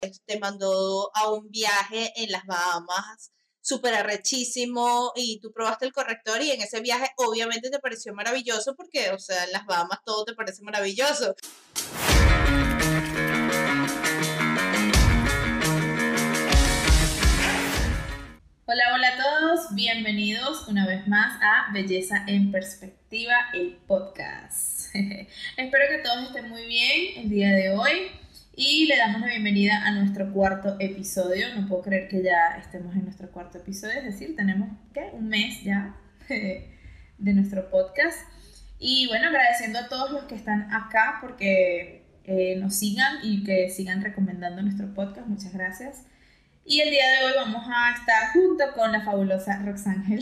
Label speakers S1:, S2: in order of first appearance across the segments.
S1: te mandó a un viaje en las Bahamas súper arrechísimo y tú probaste el corrector y en ese viaje obviamente te pareció maravilloso porque, o sea, en las Bahamas todo te parece maravilloso.
S2: Hola, hola a todos, bienvenidos una vez más a Belleza en Perspectiva, el podcast. Espero que todos estén muy bien el día de hoy y le damos la bienvenida a nuestro cuarto episodio. No puedo creer que ya estemos en nuestro cuarto episodio, es decir, tenemos ¿qué? un mes ya de nuestro podcast. Y bueno, agradeciendo a todos los que están acá porque eh, nos sigan y que sigan recomendando nuestro podcast. Muchas gracias. Y el día de hoy vamos a estar junto con la fabulosa Roxángel.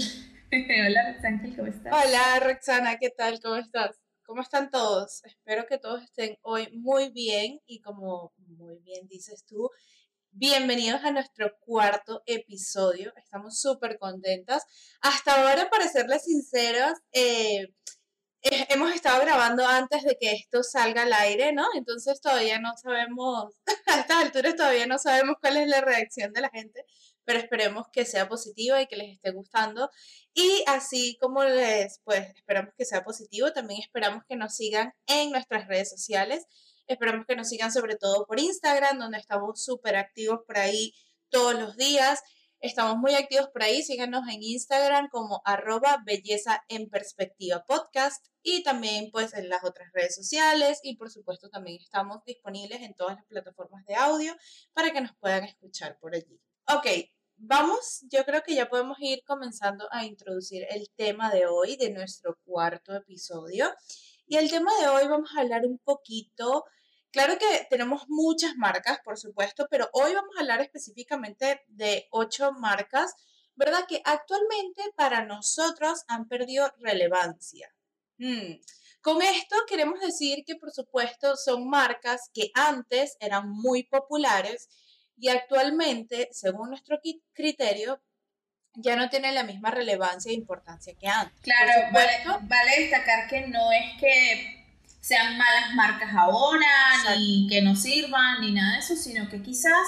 S2: Hola Roxángel, ¿cómo estás?
S1: Hola Roxana, ¿qué tal? ¿Cómo estás? ¿Cómo están todos? Espero que todos estén hoy muy bien y como muy bien dices tú, bienvenidos a nuestro cuarto episodio. Estamos súper contentas. Hasta ahora, para serles sinceros, eh, eh, hemos estado grabando antes de que esto salga al aire, ¿no? Entonces todavía no sabemos, a estas alturas todavía no sabemos cuál es la reacción de la gente, pero esperemos que sea positiva y que les esté gustando. Y así como les, pues, esperamos que sea positivo, también esperamos que nos sigan en nuestras redes sociales. Esperamos que nos sigan sobre todo por Instagram, donde estamos súper activos por ahí todos los días. Estamos muy activos por ahí, síganos en Instagram como arroba belleza en perspectiva podcast y también pues en las otras redes sociales y por supuesto también estamos disponibles en todas las plataformas de audio para que nos puedan escuchar por allí. Ok, vamos, yo creo que ya podemos ir comenzando a introducir el tema de hoy, de nuestro cuarto episodio. Y el tema de hoy vamos a hablar un poquito Claro que tenemos muchas marcas, por supuesto, pero hoy vamos a hablar específicamente de ocho marcas, ¿verdad? Que actualmente para nosotros han perdido relevancia. Hmm. Con esto queremos decir que, por supuesto, son marcas que antes eran muy populares y actualmente, según nuestro criterio, ya no tienen la misma relevancia e importancia que antes.
S2: Claro, vale destacar que no es que sean malas marcas ahora, ni que no sirvan, ni nada de eso, sino que quizás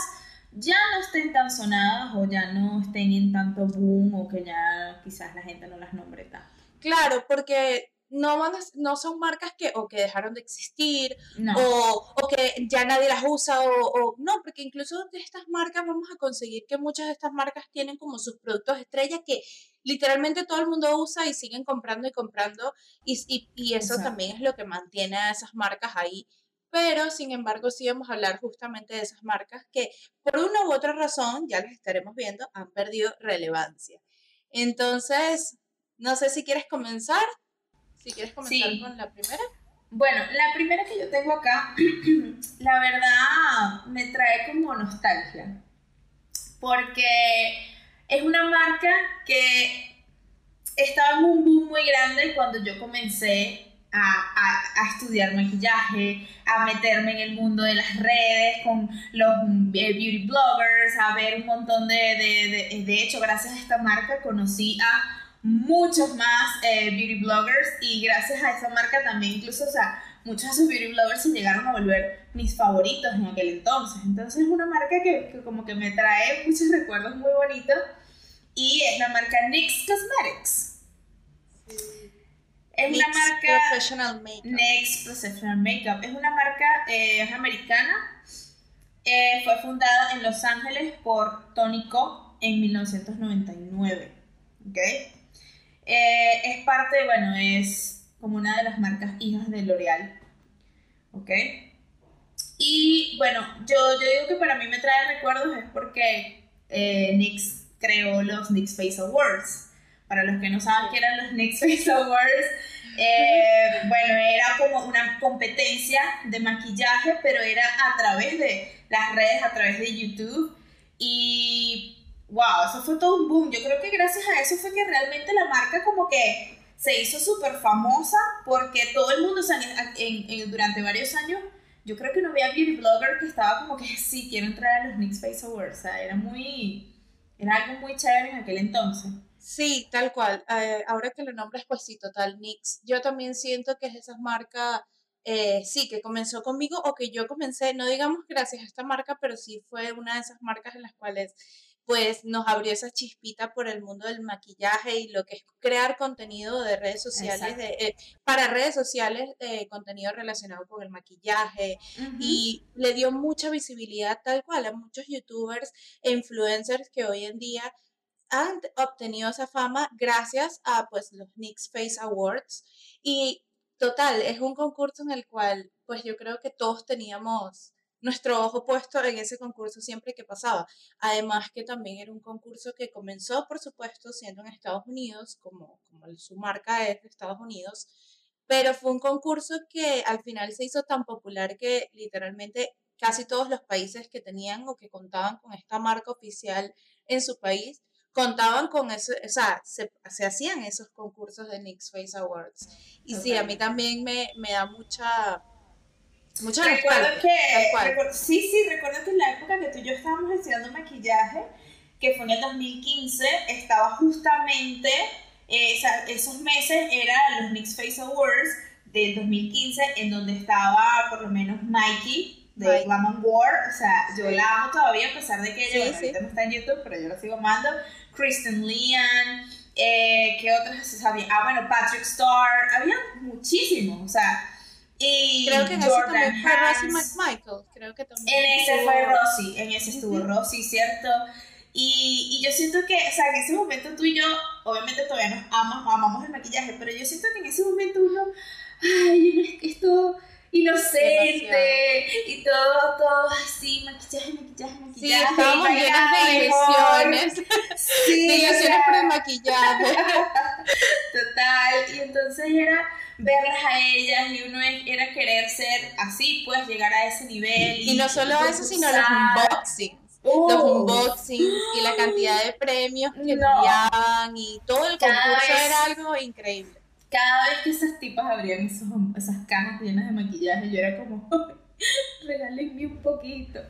S2: ya no estén tan sonadas o ya no estén en tanto boom o que ya quizás la gente no las nombre tanto.
S1: Claro, porque no, van no son marcas que o que dejaron de existir o, o, que ya nadie las usa o, o, no, porque incluso de estas marcas vamos a conseguir que muchas de estas marcas tienen como sus productos estrella que literalmente todo el mundo usa y siguen comprando y comprando y, y, eso también es lo que mantiene a esas marcas ahí. Pero, sin embargo, sí vamos a hablar justamente de esas marcas que por una u otra razón, ya las estaremos viendo, han perdido relevancia. Entonces, no sé si quieres comenzar. Si quieres comenzar con la primera.
S2: Bueno, la primera que yo tengo acá, la verdad me trae como nostalgia. Porque es una marca que estaba en un boom muy grande cuando yo comencé a, estudiar maquillaje, a meterme en el mundo de las redes con los eh, beauty bloggers, a ver un montón de, de, de, hecho, gracias a esta marca conocí a muchos más eh, beauty bloggers y gracias a esa marca también incluso, o sea, muchos de esos beauty bloggers se llegaron a volver mis favoritos en aquel entonces. Entonces es una marca que, que como que me trae muchos recuerdos muy bonitos y es la marca NYX Cosmetics. Es una marca
S1: Professional Makeup.
S2: NYX Professional Makeup. Es una marca eh, es americana. Eh, fue fundada en Los Ángeles por Tony Ko en 1999. ¿okay? Eh, es parte, bueno, es como una de las marcas hijas de L'Oreal. ¿Ok? Y bueno, yo, yo digo que para mí me trae recuerdos es porque eh, NYX creó los Nick Face Awards. Para los que no saben qué eran los Nick Face Awards, eh, bueno, era como una competencia de maquillaje, pero era a través de las redes, a través de YouTube. Y wow, eso fue todo un boom. Yo creo que gracias a eso fue que realmente la marca como que se hizo súper famosa porque todo el mundo, o sea, en, durante varios años, yo creo que no había beauty blogger que estaba como que sí, quiero entrar a los Nick Face Awards. O sea, era muy era algo muy chévere en aquel entonces.
S1: Sí, tal cual. Eh, ahora que lo nombres, pues sí, total, NYX. Yo también siento que es esas marcas eh, sí, que comenzó conmigo o que yo comencé, no digamos gracias a esta marca, pero sí fue una de esas marcas en las cuales pues nos abrió esa chispita por el mundo del maquillaje y lo que es crear contenido de redes sociales, de, eh, para redes sociales, eh, contenido relacionado con el maquillaje. Y le dio mucha visibilidad tal cual a muchos youtubers e influencers que hoy en día han obtenido esa fama gracias a pues los NYX Face Awards. Y total, es un concurso en el cual pues yo creo que todos teníamos nuestro ojo puesto en ese concurso siempre que pasaba. Además que también era un concurso que comenzó, por supuesto, siendo en Estados Unidos, como, como su marca es de Estados Unidos, pero fue un concurso que al final se hizo tan popular que literalmente casi todos los países que tenían o que contaban con esta marca oficial en su país contaban con eso, o sea, se, hacían esos concursos de Nick's Face Awards. Y sí, a mí también me, me da mucha
S2: Recuerdo que, sí, sí, recuerdo que en la época que tú y yo estábamos estudiando maquillaje, que fue en el 2015, estaba justamente, eh, esos meses eran los Mixed Face Awards del 2015, en donde estaba por lo menos Mikey de Glam War, o sea, yo la amo todavía a pesar de que ella ahorita no está en YouTube, pero yo la sigo amando. Kristen Leon, eh, ¿qué otras se sabía? Ah, bueno, Patrick Starr, había muchísimos, o sea, y
S1: creo que en ese también fue Rosie McMichael. Creo que también.
S2: En ese fue Rosie, en ese estuvo Rosie, ¿cierto? Y, y, yo siento que, o sea, en ese momento tú y yo, obviamente todavía nos amamos, amamos el maquillaje, pero yo siento que en ese momento uno, ay, esto inocente y todo, todo así, maquillaje, maquillaje, maquillaje. Sí,
S1: estábamos llenas de ilusiones. Sí, de ilusiones por el maquillaje.
S2: Total, y entonces era verlas a ellas y uno era querer ser así, pues llegar a ese nivel.
S1: Y, no solo eso, sino los unboxings. los unboxings y la cantidad de premios que enviaban y todo el concurso era algo increíble.
S2: Cada vez que esas tipas abrían esos, esas cajas llenas de maquillaje, yo era como, regálenme un poquito.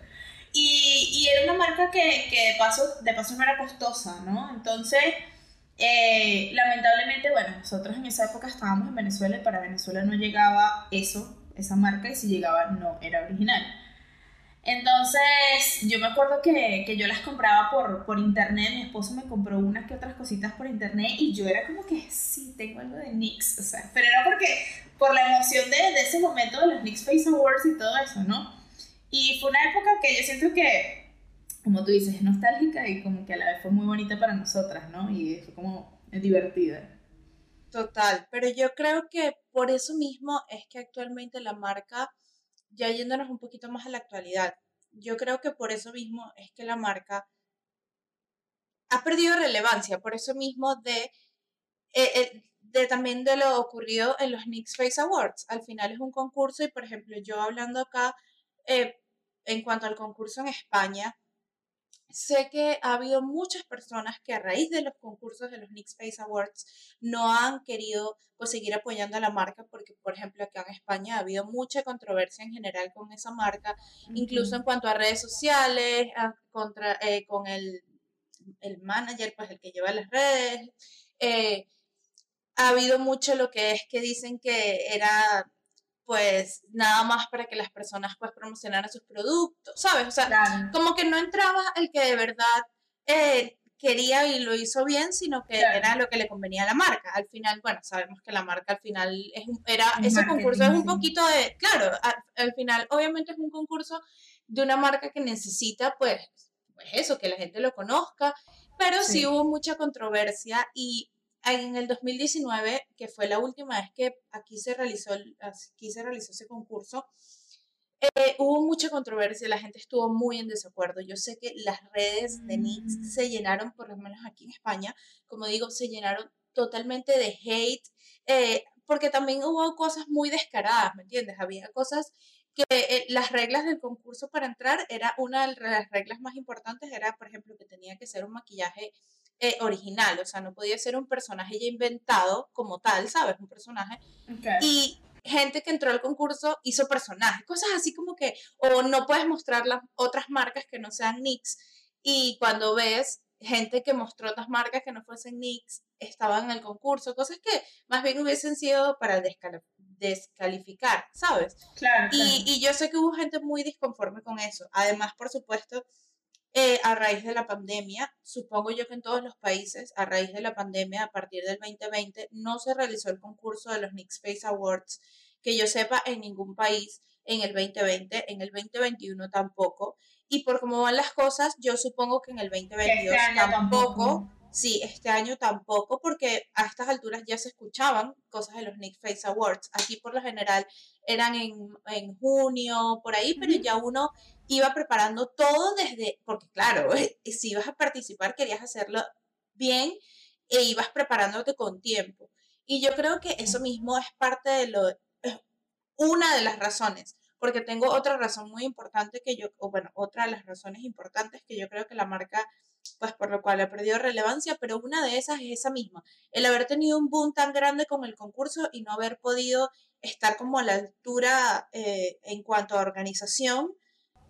S2: Y, y, era una marca que, que de, paso, de paso no era costosa, ¿no? Entonces, eh, lamentablemente, bueno, nosotros en esa época estábamos en Venezuela y para Venezuela no llegaba eso, esa marca, y si llegaba no era original. Entonces, yo me acuerdo que, que yo las compraba por, por, internet, mi esposo me compró unas que otras cositas por internet y yo era como que, sí, tengo algo de NYX, o sea, pero era porque, por la emoción de, de ese momento de los NYX Face Awards y todo eso, ¿no? Y fue una época que yo siento que como tú dices, es nostálgica y como que a la vez fue muy bonita para nosotras, ¿no? Y fue como divertida.
S1: Total, pero yo creo que por eso mismo es que actualmente la marca, ya yéndonos un poquito más a la actualidad, yo creo que por eso mismo es que la marca ha perdido relevancia, por eso mismo de, eh, eh, de también de lo ocurrido en los Knicks Face Awards. Al final es un concurso y, por ejemplo, yo hablando acá, eh, en cuanto al concurso en España, sé que ha habido muchas personas que a raíz de los concursos de los Nick Space Awards no han querido pues, seguir apoyando a la marca porque, por ejemplo, acá en España ha habido mucha controversia en general con esa marca, incluso en cuanto a redes sociales, contra, eh, con el, el, manager, pues el que lleva las redes. Eh, ha habido mucho lo que es que dicen que era pues nada más para que las personas pues promocionaran sus productos, ¿sabes? O sea, como que no entraba el que de verdad eh, quería y lo hizo bien, sino que era lo que le convenía a la marca. Al final, bueno, sabemos que la marca al final es era ese concurso es un poquito de, claro, al, final obviamente es un concurso de una marca que necesita pues, pues eso, que la gente lo conozca, pero sí hubo mucha controversia y en el 2019, que fue la última vez que aquí se realizó, aquí se realizó ese concurso, eh, hubo mucha controversia, la gente estuvo muy en desacuerdo. Yo sé que las redes de Nix mm. se llenaron, por lo menos aquí en España, como digo, se llenaron totalmente de hate, eh, porque también hubo cosas muy descaradas, ¿me entiendes? Había cosas que eh, las reglas del concurso para entrar era una de las reglas más importantes, era, por ejemplo, que tenía que ser un maquillaje eh, original, o sea, no podía ser un personaje ya inventado como tal, ¿sabes? Un personaje. Y gente que entró al concurso hizo personajes, cosas así como que, o no puedes mostrar las otras marcas que no sean NYX, y cuando ves gente que mostró otras marcas que no fuesen NYX, estaban en el concurso, cosas que más bien hubiesen sido para descalificar, ¿sabes?
S2: Claro,
S1: Y, y yo sé que hubo gente muy disconforme con eso. Además, por supuesto, eh, a raíz de la pandemia, supongo yo que en todos los países, a raíz de la pandemia, a partir del 2020, no se realizó el concurso de los Nick Space Awards, que yo sepa en ningún país en el 2020, en el 2021 tampoco. Y por cómo van las cosas, yo supongo que en el 2022
S2: este
S1: tampoco Sí, este año tampoco, porque a estas alturas ya se escuchaban cosas de los Nick Face Awards. Aquí por lo general eran en, en junio, por ahí, pero ya uno iba preparando todo desde, porque claro, si ibas a participar querías hacerlo bien e ibas preparándote con tiempo. Y yo creo que eso mismo es parte de lo, una de las razones, porque tengo otra razón muy importante que yo, o bueno, otra de las razones importantes que yo creo que la marca pues por lo cual ha perdido relevancia, pero una de esas es esa misma, el haber tenido un boom tan grande con el concurso y no haber podido estar como a la altura eh, en cuanto a organización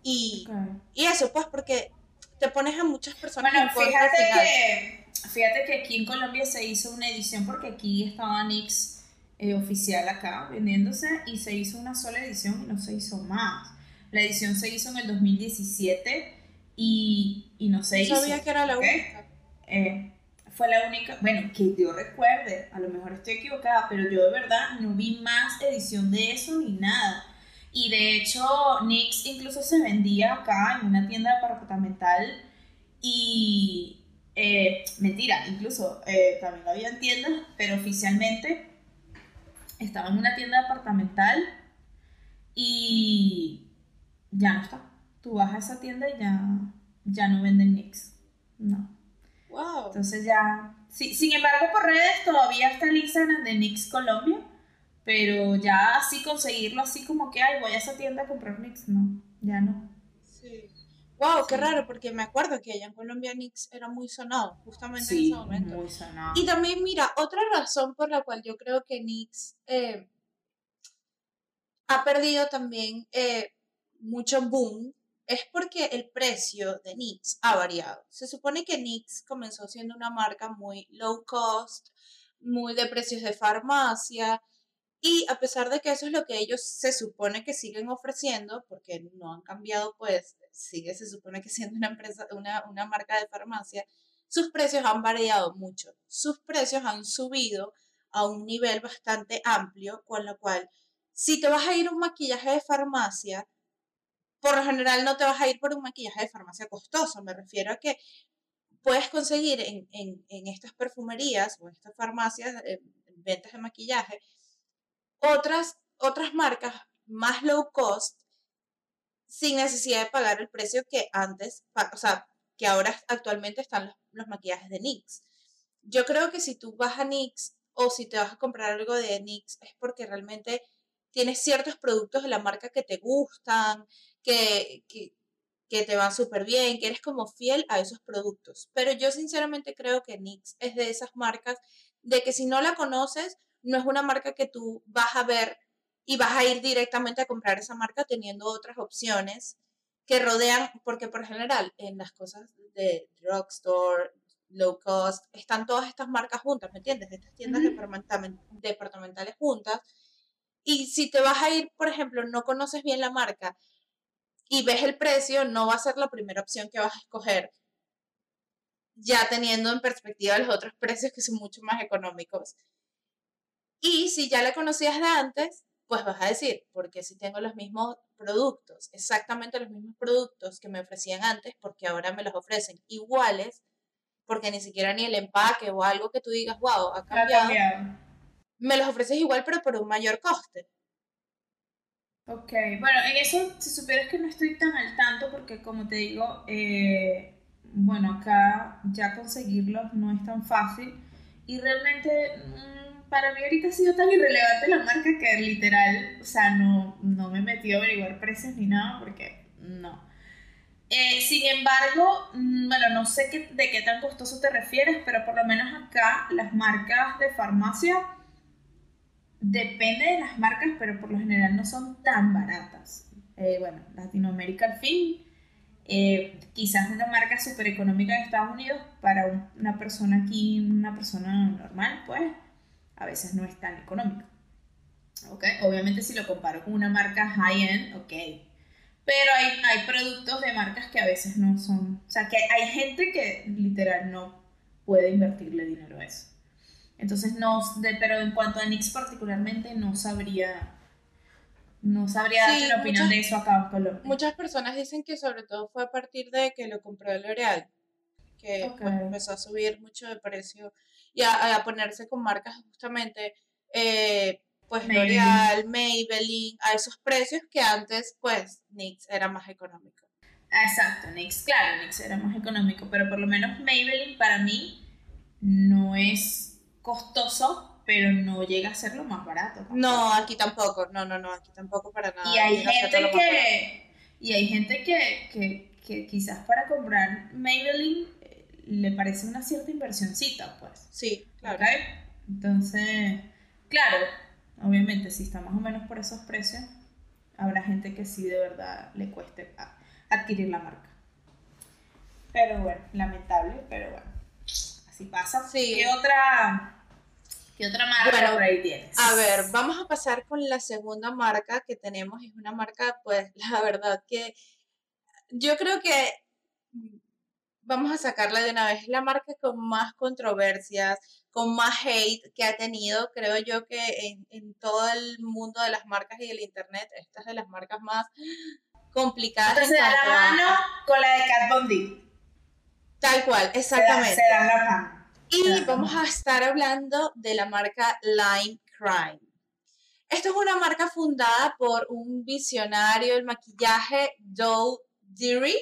S1: y, y, eso, pues porque te pones a muchas personas
S2: bueno, fíjate que fíjate que aquí en Colombia se hizo una edición porque aquí estaba Nix eh, oficial acá vendiéndose y se hizo una sola edición y no se hizo más. La edición se hizo en el 2017 y, y no sé.
S1: Yo sabía que era la única.
S2: Eh, fue la única, bueno, que yo recuerde, a lo mejor estoy equivocada, pero yo de verdad no vi más edición de eso ni nada. Y de hecho, NYX incluso se vendía acá en una tienda departamental y, eh, mentira, incluso eh, también lo había en tiendas, pero oficialmente estaba en una tienda departamental y ya no está tú vas a esa tienda y ya, ya no venden NYX. No.
S1: Wow.
S2: Entonces ya. Sí, sin embargo, por redes todavía está el Instagram de NYX Colombia. Pero ya así conseguirlo así como que, ay, voy a esa tienda a comprar NYX. No, ya no.
S1: Sí. Wow, qué raro, porque me acuerdo que allá en Colombia NYX era muy sonado, justamente en ese momento.
S2: Muy sonado.
S1: Y también, mira, otra razón por la cual yo creo que NYX eh, ha perdido también eh, mucho boom es porque el precio de NYX ha variado. Se supone que NYX comenzó siendo una marca muy low cost, muy de precios de farmacia, y a pesar de que eso es lo que ellos se supone que siguen ofreciendo, porque no han cambiado, pues sigue se supone que siendo una empresa, una, una marca de farmacia, sus precios han variado mucho. Sus precios han subido a un nivel bastante amplio, con lo cual, si te vas a ir a un maquillaje de farmacia, por lo general no te vas a ir por un maquillaje de farmacia costoso. Me refiero a que puedes conseguir en, estas perfumerías o en estas farmacias, eh, ventas de maquillaje, otras, otras marcas más low cost sin necesidad de pagar el precio que antes, o sea, que ahora actualmente están los, los maquillajes de NYX. Yo creo que si tú vas a NYX o si te vas a comprar algo de NYX es porque realmente tienes ciertos productos de la marca que te gustan, que, que, te van súper bien, que eres como fiel a esos productos. Pero yo sinceramente creo que NYX es de esas marcas de que si no la conoces, no es una marca que tú vas a ver y vas a ir directamente a comprar esa marca teniendo otras opciones que rodean, porque por general en las cosas de drugstore, low cost, están todas estas marcas juntas, ¿me entiendes? Estas tiendas departamentales juntas. Y si te vas a ir, por ejemplo, no conoces bien la marca y ves el precio, no va a ser la primera opción que vas a escoger, ya teniendo en perspectiva los otros precios que son mucho más económicos. Y si ya la conocías de antes, pues vas a decir, porque si tengo los mismos productos, exactamente los mismos productos que me ofrecían antes, porque ahora me los ofrecen iguales, porque ni siquiera ni el empaque o algo que tú digas, wow, ha cambiado, ha cambiado. me los ofreces igual, pero por un mayor coste.
S2: Ok, bueno, en eso, si supieras que no estoy tan al tanto, porque como te digo, eh, bueno, acá ya conseguirlos no es tan fácil. Y realmente, mm, para mí ahorita ha sido tan irrelevante la marca que literal, o sea, no, no me he metido a averiguar precios ni nada, porque no. Eh, sin embargo, mm, bueno, no sé qué, de qué tan costoso te refieres, pero por lo menos acá las marcas de farmacia Depende de las marcas, pero por lo general no son tan baratas. Eh, bueno, Latinoamérica al fin, eh, quizás una marca súper económica de Estados Unidos para una persona aquí, una persona normal, pues a veces no es tan económica. ¿ok? Obviamente si lo comparo con una marca high-end, ok. Pero hay, hay productos de marcas que a veces no son, o sea, que hay gente que literal no puede invertirle dinero a eso. Entonces, no, de, pero en cuanto a NYX particularmente, no sabría, no sabría
S1: Sí,
S2: una opinión
S1: muchas-
S2: de eso acá en Colombia.
S1: Muchas personas dicen que sobre todo fue a partir de que lo compró L'Oreal, que pues, empezó a subir mucho de precio y a, a ponerse con marcas justamente, eh, pues. L'Oreal, Maybelline, a esos precios que antes pues NYX era más económico.
S2: Exacto, NYX, claro, NYX era más económico, pero por lo menos Maybelline para mí no es costoso, pero no llega a ser lo más barato. tampoco.
S1: No, aquí tampoco, no, no, no, aquí tampoco para nada.
S2: Y hay
S1: llega
S2: gente que, y hay gente que, que, que quizás para comprar Maybelline eh, le parece una cierta inversioncita, pues.
S1: Sí, claro.
S2: ¿ok? Entonces, claro, obviamente si está más o menos por esos precios, habrá gente que sí de verdad le cueste adquirir la marca. Pero bueno, lamentable, pero bueno, así pasa.
S1: Sí.
S2: ¿Qué otra, qué otra marca
S1: Bueno,
S2: por ahí tienes?
S1: A ver, vamos a pasar con la segunda marca que tenemos. Es una marca, pues, la verdad que yo creo que vamos a sacarla de una vez. Es la marca con más controversias, con más hate que ha tenido. Creo yo que en, en todo el mundo de las marcas y el internet, esta es de las marcas más complicadas. en
S2: Entonces da la
S1: a-
S2: mano con la de D.
S1: Tal cual,
S2: Se
S1: exactamente.
S2: Se dan la mano.
S1: Y vamos a estar hablando de la marca Lime Crime. Esto es una marca fundada por un visionario del maquillaje, Joe Deary.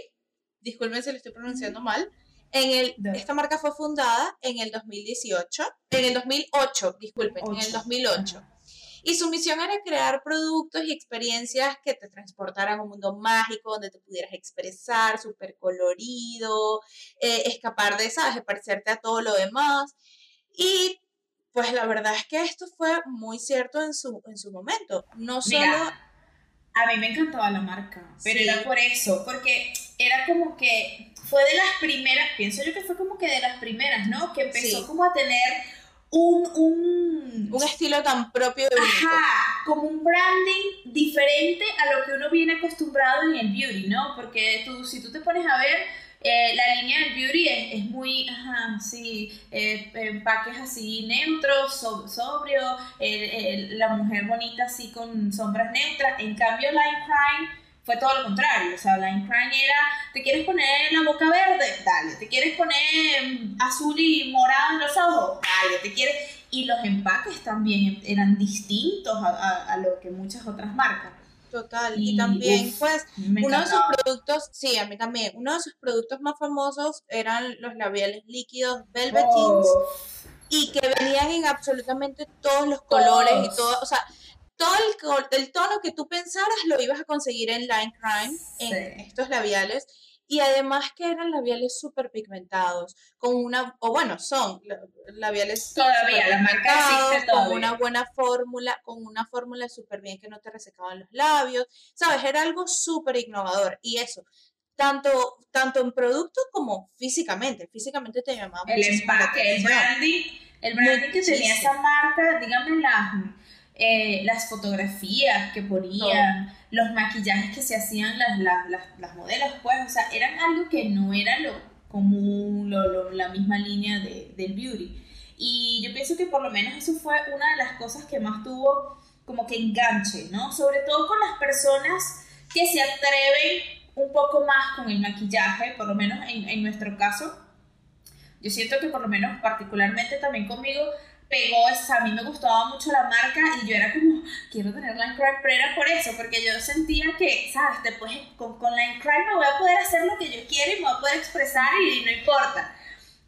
S1: Disculpen si lo estoy pronunciando mal. En el, esta marca fue fundada en el 2018, en el 2008, disculpen, en el
S2: Ocho.
S1: 2008.
S2: Ajá.
S1: Y su misión era crear productos y experiencias que te transportaran a un mundo mágico, donde te pudieras expresar, súper colorido, eh, escapar de, ¿sabes?, de parecerte a todo lo demás. Y pues la verdad es que esto fue muy cierto en su, en su momento. No solo...
S2: Mira, A mí me encantaba la marca, pero
S1: Sí.
S2: era por eso, porque era como que fue de las primeras, pienso yo que fue como que de las primeras, ¿no? Que empezó
S1: Sí.
S2: como a tener un, un,
S1: un estilo tan propio único.
S2: Ajá, como un branding diferente a lo que uno viene acostumbrado en el beauty, ¿no? Porque tú, si tú te pones a ver, eh, la línea del beauty es, es muy, ajá, sí, eh, empaques así neutros, so- sobrio, el- el- la mujer bonita así con sombras neutras. En cambio, Line Crime fue todo lo contrario. O sea, Line Crime era, ¿te quieres poner la boca verde? Dale. ¿Te quieres poner mm, azul y morado en los ojos? Dale. ¿Te quieres...? Y los empaques también eran distintos a, a- a lo que muchas otras marcas.
S1: Total. Y,
S2: Y,
S1: también,
S2: uf,
S1: pues, uno de sus productos, sí, a mí también, uno de sus productos más famosos eran los labiales líquidos Velvetins.
S2: Oh,
S1: y que venían en absolutamente todos los colores y todo, o sea, todo el, el tono que tú pensaras lo ibas a conseguir en Line Crime, en
S2: Sí.
S1: estos labiales, y además que eran labiales súper pigmentados, con una, o bueno, son la- labiales
S2: Todavía, la marca
S1: con una buena fórmula, con una fórmula súper bien que no te resecaban los labios, ¿sabes? Era algo súper innovador, y eso, tanto, tanto en producto como físicamente, físicamente te llamaba
S2: el empaque, el branding, el branding que tenía esa marca, dígame las, eh, las fotografías que ponían, los maquillajes que se hacían las, las, las, las modelos, pues, o sea, eran algo que no era lo común, lo, lo- la misma línea de, del beauty. Y yo pienso que por lo menos eso fue una de las cosas que más tuvo como que enganche, ¿no? Sobre todo con las personas que se atreven un poco más con el maquillaje, por lo menos en, en nuestro caso. Yo siento que por lo menos particularmente también conmigo pegó, o sea, a mí me gustaba mucho la marca y yo era como, quiero tener Line Crime, pero era por eso, porque yo sentía que, ¿sabes? Después con, con Line Crime me voy a poder hacer lo que yo quiero y me voy a poder expresar y, no importa,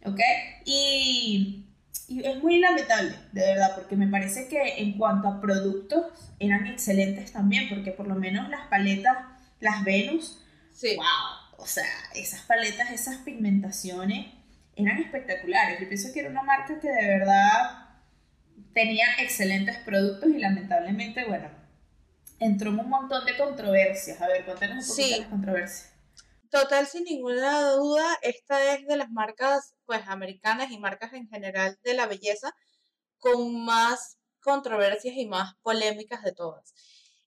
S2: ¿ok? Y, y es muy lamentable, de verdad, porque me parece que en cuanto a productos eran excelentes también, porque por lo menos las paletas, las Venus,
S1: Sí.
S2: wow, o sea, esas paletas, esas pigmentaciones eran espectaculares. Yo pienso que era una marca que de verdad tenía excelentes productos y lamentablemente, bueno, entró en un montón de controversias. A ver, cuéntanos un poquito
S1: Sí.
S2: de las controversias.
S1: Total, sin ninguna duda, esta es de las marcas, pues, americanas y marcas en general de la belleza con más controversias y más polémicas de todas.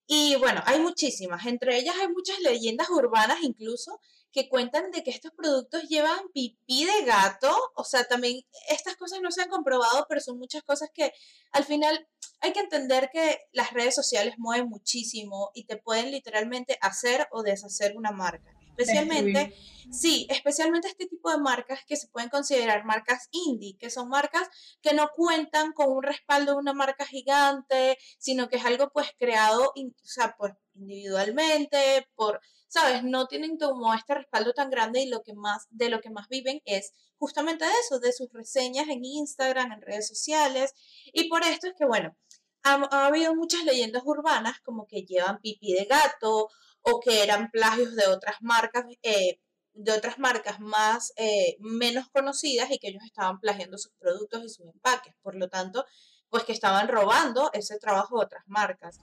S1: Y bueno, hay muchísimas, entre ellas hay muchas leyendas urbanas incluso que cuentan de que estos productos llevan pipí de gato, o sea, también estas cosas no se han comprobado, pero son muchas cosas que al final hay que entender que las redes sociales mueven muchísimo y te pueden literalmente hacer o deshacer una marca. Especialmente, sí, especialmente este tipo de marcas que se pueden considerar marcas indie, que son marcas que no cuentan con un respaldo de una marca gigante, sino que es algo pues creado, o sea, individualmente, por, sabes, no tienen como este respaldo tan grande y lo que más, de lo que más viven es justamente de eso, de sus reseñas en Instagram, en redes sociales, y por esto es que, bueno, ha, habido muchas leyendas urbanas como que llevan pipí de gato o que eran plagios de otras marcas, eh, de otras marcas más eh, menos conocidas y que ellos estaban plagiando sus productos y sus empaques. Por lo tanto, pues que estaban robando ese trabajo de otras marcas.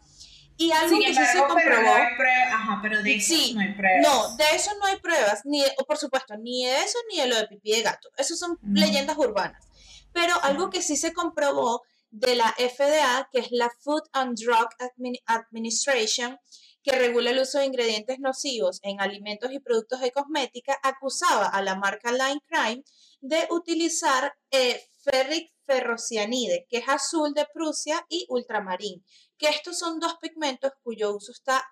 S1: Y algo que sí se comprobó. Pero no hay
S2: pruebas, ajá, pero de eso no hay pruebas.
S1: No, de eso no hay pruebas, ni o por supuesto, ni de eso ni de lo de pipí de gato. Esas son leyendas urbanas. Pero algo que sí se comprobó de la FDA, que es la Food and Drug Administration, que regula el uso de ingredientes nocivos en alimentos y productos de cosmética, acusaba a la marca Line Crime de utilizar eh, ferric ferrocianide, que es azul de Prusia y ultramarín, que estos son dos pigmentos cuyo uso está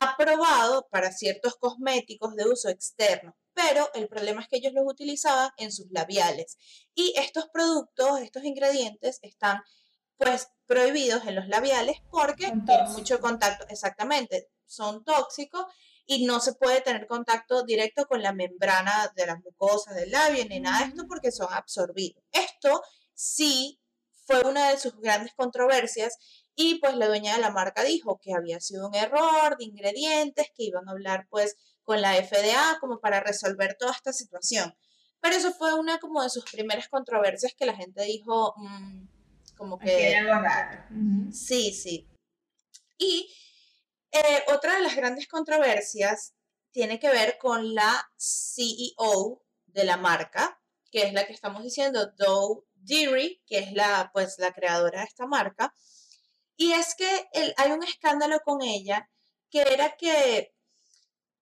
S1: aprobado para ciertos cosméticos de uso externo, pero el problema es que ellos los utilizaban en sus labiales. Y estos productos, estos ingredientes están pues prohibidos en los labiales porque tienen mucho contacto, exactamente, son tóxicos y no se puede tener contacto directo con la membrana de las mucosas del labio ni nada de esto porque son absorbidos. Esto sí fue una de sus grandes controversias y pues la dueña de la marca dijo que había sido un error de ingredientes, que iban a hablar pues con la FDA como para resolver toda esta situación. Pero eso fue una como de sus primeras controversias que la gente dijo, mm, como que... Sí, sí. Y eh, otra de las grandes controversias tiene que ver con la CEO de la marca, que es la que estamos diciendo, Doe Deary, que es la, pues, la creadora de esta marca. Y es que hay un escándalo con ella que era que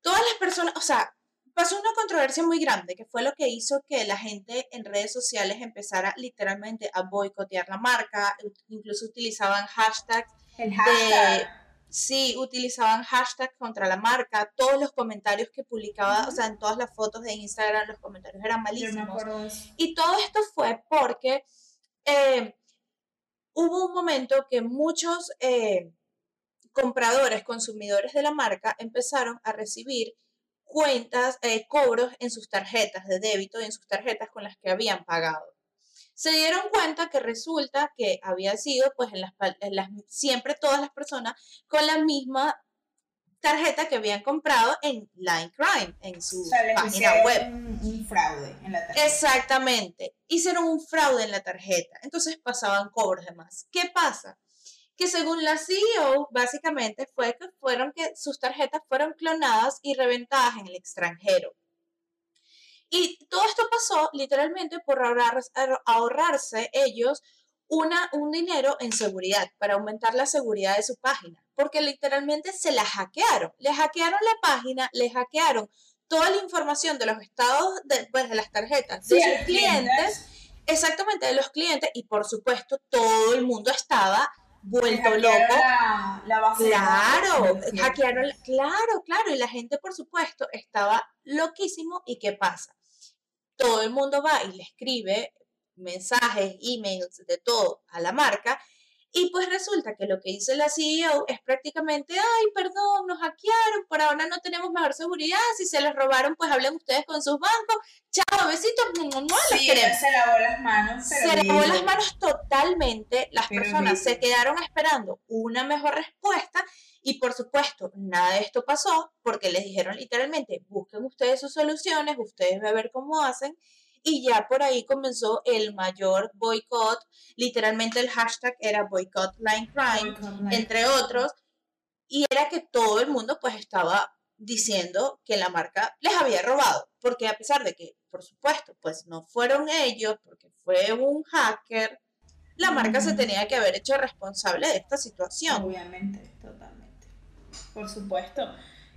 S1: todas las personas, o sea, pasó una controversia muy grande, que fue lo que hizo que la gente en redes sociales empezara literalmente a boicotear la marca, incluso utilizaban hashtags.
S2: El hashtag.
S1: sí, utilizaban hashtags contra la marca, todos los comentarios que publicaba, o sea, en todas las fotos de Instagram, los comentarios eran malísimos. Y todo esto fue porque eh, hubo un momento que muchos eh, compradores, consumidores de la marca empezaron a recibir cuentas, eh, cobros en sus tarjetas de débito y en sus tarjetas con las que habían pagado. Se dieron cuenta que resulta que había sido, pues, en las, siempre todas las personas con la misma tarjeta que habían comprado en Line Crime, en su página web.
S2: Un, fraude en la tarjeta.
S1: Exactamente. Hicieron un fraude en la tarjeta. Entonces pasaban cobros de más. ¿Qué pasa? Que según la CEO, básicamente fue que fueron que sus tarjetas fueron clonadas y reventadas en el extranjero. Y todo esto pasó literalmente por ahorrarse ellos una, un dinero en seguridad, para aumentar la seguridad de su página porque literalmente se la hackearon. Le hackearon la página, le hackearon toda la información de los estados de, pues, de las tarjetas de sus clientes, exactamente de los clientes, y por supuesto todo el mundo estaba vuelto loco.
S2: La,
S1: claro, hackearon, claro, claro, y la gente por supuesto estaba loquísimo. ¿Y qué pasa? Todo el mundo va y le escribe mensajes, emails, de todo a la marca y pues resulta que lo que hizo la CEO es prácticamente, ay, perdón, nos hackearon, por ahora no tenemos mejor seguridad, si se les robaron, pues hablen ustedes con sus bancos, chao, besitos, no, no, no
S2: sí, se lavó las manos.
S1: se lavó las manos totalmente, las personas se quedaron esperando una mejor respuesta y por supuesto, nada de esto pasó porque les dijeron literalmente, busquen ustedes sus soluciones, ustedes a ver cómo hacen y ya por ahí comenzó el mayor boicot, literalmente el hashtag era boycott line crime, entre otros, y era que todo el mundo pues estaba diciendo que la marca les había robado, porque a pesar de que, por supuesto, pues no fueron ellos, porque fue un hacker, la marca se tenía que haber hecho responsable de esta situación.
S2: Obviamente, totalmente. Por supuesto.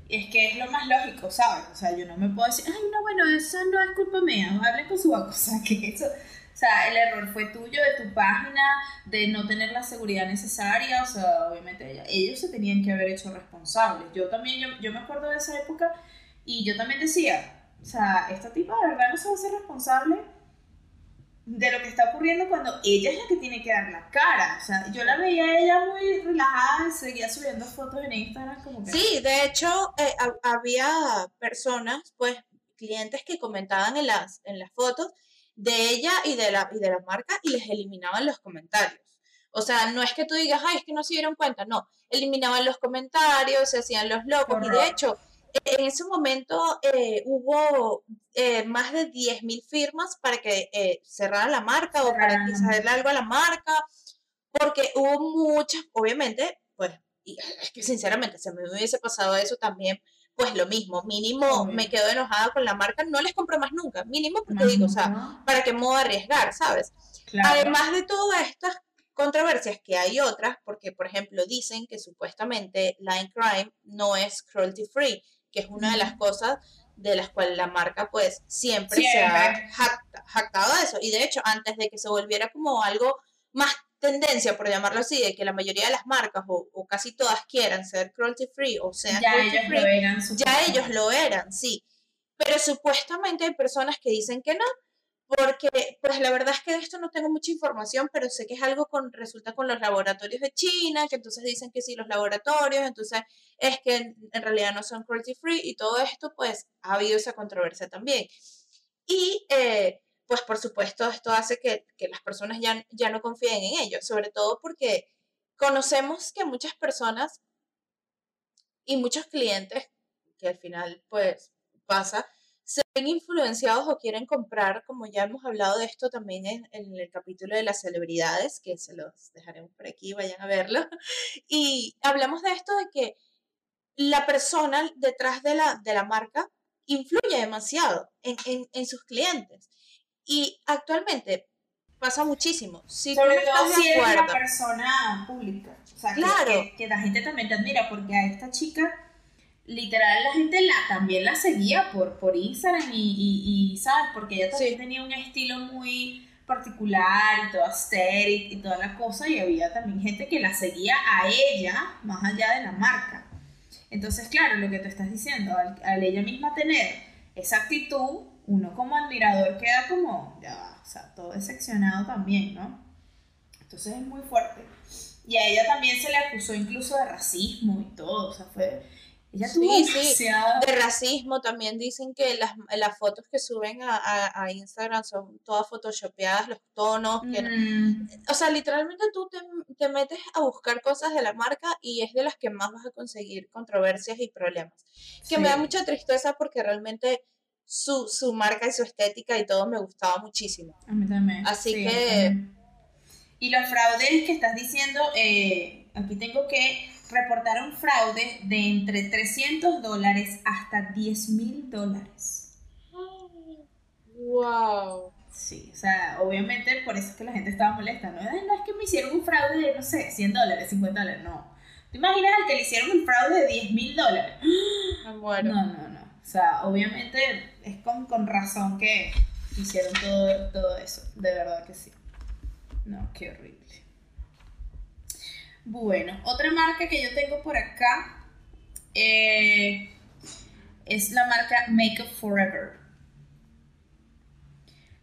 S2: Es que es lo más lógico, ¿sabes? O sea, yo no me puedo decir, ay, no, bueno, eso no es culpa mía, hable con su banco. O sea, que eso, o sea, el error fue tuyo, de tu página, de no tener la seguridad necesaria. O sea, obviamente ellos se tenían que haber hecho responsables. Yo también, yo, yo me acuerdo de esa época y yo también decía, o sea, esta tipa de verdad no se va a hacer responsable de lo que está ocurriendo cuando ella es la que tiene que dar la cara. O sea, yo la veía a ella muy relajada seguía subiendo fotos en Instagram como que...
S1: Sí, de hecho, eh, había personas, pues, clientes que comentaban en las, en las fotos de ella y de, la, y de la marca y les eliminaban los comentarios. O sea, no es que tú digas, ay, es que no se dieron cuenta, no, eliminaban los comentarios, se hacían los locos y de hecho en ese momento eh, hubo eh, más de 10.000 firmas para que eh, cerrara la marca o para hacerle algo a la marca, porque hubo muchas, obviamente, pues, y es que sinceramente, si me hubiese pasado eso también, pues lo mismo, mínimo me quedo enojada con la marca, no les compro más nunca, mínimo porque digo, o sea, ¿para qué a arriesgar, sabes? Además de todas estas controversias, que hay otras, porque por ejemplo dicen que supuestamente Line Crime no es cruelty free, que es una de las cosas de las cuales la marca pues siempre, se ha jactado de eso. Y de hecho, antes de que se volviera como algo más tendencia, por llamarlo así, de que la mayoría de las marcas o, casi todas quieran ser cruelty free o sean
S2: ya ellos lo eran,
S1: ya ellos lo eran, sí. Pero supuestamente hay personas que dicen que no, porque pues la verdad es que de esto no tengo mucha información, pero sé que es algo con, resulta con los laboratorios de China, que entonces dicen que sí, los laboratorios, entonces es que en, realidad no son cruelty free y todo esto pues ha habido esa controversia también. Y eh, pues por supuesto esto hace que, que, las personas ya, ya no confíen en ellos, sobre todo porque conocemos que muchas personas y muchos clientes, que al final pues pasa, se ven influenciados o quieren comprar, como ya hemos hablado de esto también en, en, el capítulo de las celebridades, que se los dejaremos por aquí, vayan a verlo. Y hablamos de esto de que la persona detrás de la, de la marca influye demasiado en, en, en sus clientes. Y actualmente pasa muchísimo. Si
S2: Sobre todo si eres una persona pública. O sea, claro. que, que la gente también te admira, porque a esta chica literal la gente la también la seguía por, por Instagram y, y, ¿sabes? Porque ella también tenía un estilo muy particular y todo aesthetic y toda la cosa y había también gente que la seguía a ella más allá de la marca. Entonces, claro, lo que tú estás diciendo, al, ella misma tener esa actitud, uno como admirador queda como, ya, o sea, todo decepcionado también, ¿no? Entonces es muy fuerte. Y a ella también se le acusó incluso de racismo y todo, o sea, fue ella sí, sí.
S1: De racismo también dicen que las, las fotos que suben a, a, Instagram son todas photoshopeadas, los tonos. Mm. o sea, literalmente tú te, te, metes a buscar cosas de la marca y es de las que más vas a conseguir controversias y problemas. Que me da mucha tristeza porque realmente su, su, marca y su estética y todo me gustaba muchísimo.
S2: A mí también.
S1: Así que...
S2: Y los fraudes que estás diciendo, eh, aquí tengo que reportaron fraude de entre 300 dólares hasta 10 mil dólares.
S1: ¡Wow!
S2: Sí, o sea, obviamente por eso es que la gente estaba molesta, ¿no? No es que me hicieron un fraude de, no sé, 100 dólares, 50 dólares, no. ¿Te imaginas al que le hicieron un fraude de 10 mil dólares?
S1: No,
S2: no, no. O sea, obviamente es con, con razón que hicieron todo, todo eso, de verdad que sí. No, qué horrible. Bueno, otra marca que yo tengo por acá eh, es la marca Makeup Forever.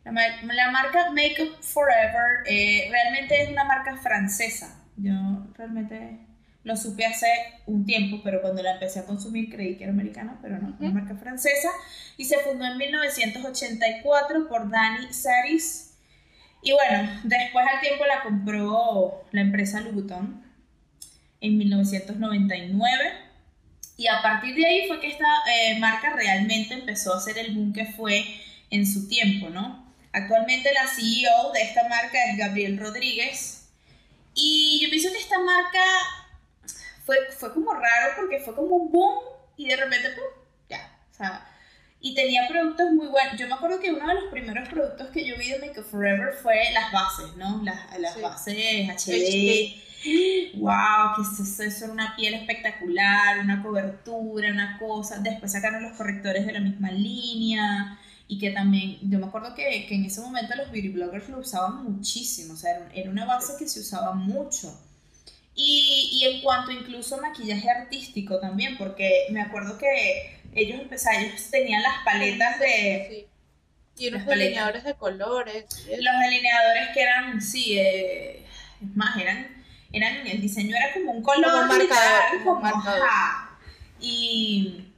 S2: La, marca Makeup Forever eh, realmente es una marca francesa. Yo realmente lo supe hace un tiempo, pero cuando la empecé a consumir creí que era americana, pero no, es una marca francesa. Y se fundó en 1984 por Dani Saris. Y bueno, después al tiempo la compró la empresa Louboutin en 1999. Y a partir de ahí fue que esta eh, marca realmente empezó a hacer el boom que fue en su tiempo, ¿no? Actualmente la CEO de esta marca es Gabriel Rodríguez. Y yo pienso que esta marca fue, fue como raro porque fue como un boom y de repente, ¡pum! Ya. O sea, y tenía productos muy buenos. Yo me acuerdo que uno de los primeros productos que yo vi de Make Forever fue las bases, ¿no? Las, las bases HD. ¡Wow! Que eso, eso era una piel espectacular, una cobertura, una cosa. Después sacaron los correctores de la misma línea y que también, yo me acuerdo que, que en ese momento los beauty bloggers lo usaban muchísimo, o sea, era, una base que se usaba mucho. Y, y, en cuanto incluso maquillaje artístico también, porque me acuerdo que ellos empezaron, ellos tenían las paletas de...
S1: Y unos delineadores de colores.
S2: Los delineadores que eran, sí, eh, es más, eran, eran, el diseño era como un color. Como marcador. Como, marcador. Y,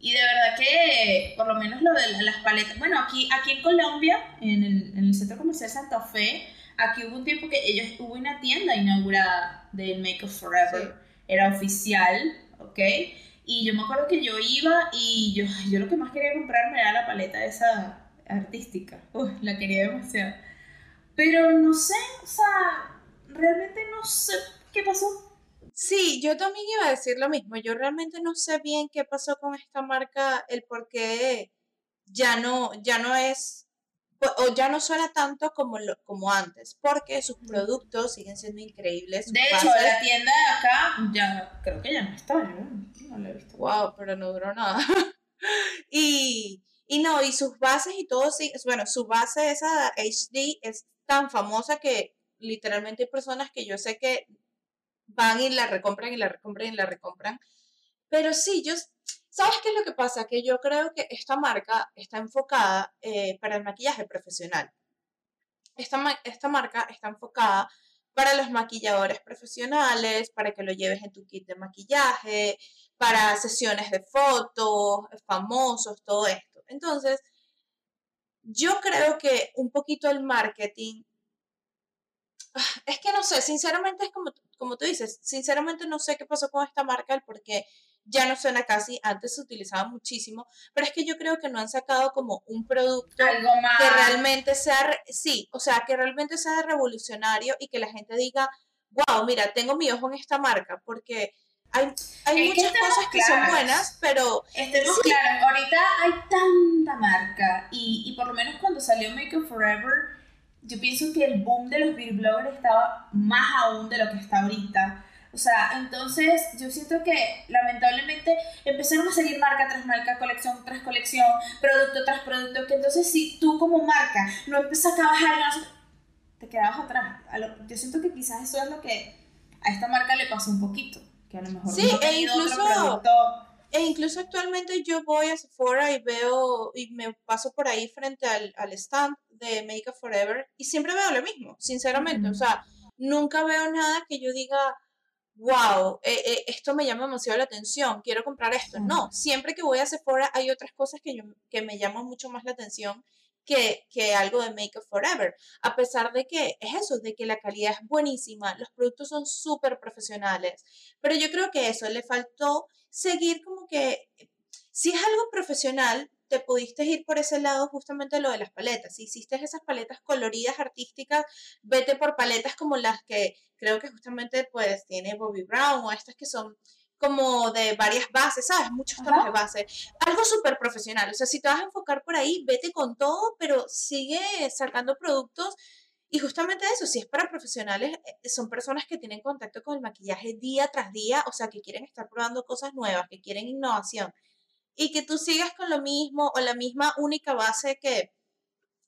S2: y de verdad que, por lo menos lo de las paletas, bueno, aquí, aquí en Colombia, en el, en el Centro Comercial Santa Fe, aquí hubo un tiempo que ellos, hubo una tienda inaugurada del Make Up Forever, era oficial, ¿ok? Y yo me acuerdo que yo iba y yo, yo lo que más quería comprarme era la paleta esa artística. Uy, la quería demasiado. Pero no sé, o sea, realmente no sé qué pasó.
S1: Sí, yo también iba a decir lo mismo. Yo realmente no sé bien qué pasó con esta marca, el por qué ya no, ya no es o ya no suena tanto como, lo, como antes, porque sus productos siguen siendo increíbles.
S2: De hecho, la tienda de acá ya creo que ya no está, no la he visto.
S1: Wow, pero no duró nada. y, y no, y sus bases y todo, bueno, su base esa HD es tan famosa que literalmente hay personas que yo sé que van y la recompran y la recompran y la recompran. Pero sí, yo ¿Sabes qué es lo que pasa? Que yo creo que esta marca está enfocada eh, para el maquillaje profesional. Esta, esta marca está enfocada para los maquilladores profesionales, para que lo lleves en tu kit de maquillaje, para sesiones de fotos, famosos, todo esto. Entonces, yo creo que un poquito el marketing, es que no sé, sinceramente es como, como tú dices, sinceramente no sé qué pasó con esta marca, porque ya no suena casi, antes se utilizaba muchísimo, pero es que yo creo que no han sacado como un producto que realmente sea, sí, o sea, que realmente sea revolucionario y que la gente diga, wow, mira, tengo mi ojo en esta marca, porque hay, hay muchas cosas que son buenas, pero...
S2: Estemos claros, ahorita hay tanta marca y, y por lo menos cuando salió Make Up Forever, yo pienso que el boom de los beauty bloggers estaba más aún de lo que está ahorita o sea, entonces yo siento que lamentablemente empezaron a salir marca tras marca, colección tras colección, producto tras producto, que entonces si tú como marca no empiezas a trabajar, te quedabas atrás. Yo siento que quizás eso es lo que a esta marca le pasó un poquito, que a lo mejor
S1: sí, e incluso, e incluso actualmente yo voy a Sephora y veo y me paso por ahí frente al, al stand de Make Up Forever y siempre veo lo mismo, sinceramente. O sea, nunca veo nada que yo diga, wow, eh, eh, esto me llama demasiado la atención, quiero comprar esto. No, siempre que voy a Sephora hay otras cosas que, yo, que me llaman mucho más la atención que, que, algo de Make Up Forever. A pesar de que es eso, de que la calidad es buenísima, los productos son súper profesionales. Pero yo creo que eso, le faltó seguir como que, si es algo profesional, te pudiste ir por ese lado justamente lo de las paletas. Si hiciste esas paletas coloridas, artísticas, vete por paletas como las que creo que justamente pues tiene Bobby Brown o estas que son como de varias bases, ¿sabes? Muchos tonos de base. Algo súper profesional. O sea, si te vas a enfocar por ahí, vete con todo, pero sigue sacando productos. Y justamente eso, si es para profesionales, eh, son personas que tienen contacto con el maquillaje día tras día, o sea, que quieren estar probando cosas nuevas, que quieren innovación y que tú sigas con lo mismo o la misma única base que...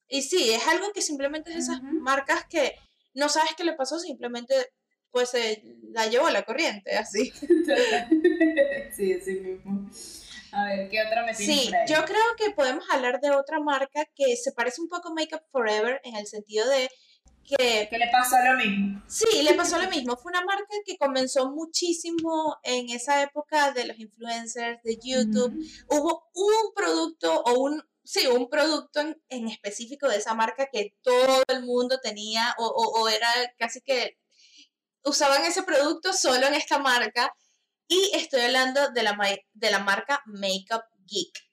S1: Y sí, es algo que simplemente es esas marcas que no sabes qué le pasó, simplemente pues se la llevó la corriente, así.
S2: sí, así mismo. A ver, ¿qué otra me
S1: Sí, yo creo que podemos hablar de otra marca que se parece un poco a Makeup Forever en el sentido de que,
S2: le pasó lo mismo.
S1: Sí, le pasó lo mismo. Fue una marca que comenzó muchísimo en esa época de los influencers de YouTube. Hubo un producto o un, sí, un producto en, específico de esa marca que todo el mundo tenía o, o, era casi que usaban ese producto solo en esta marca. Y estoy hablando de la, de la marca Makeup Geek.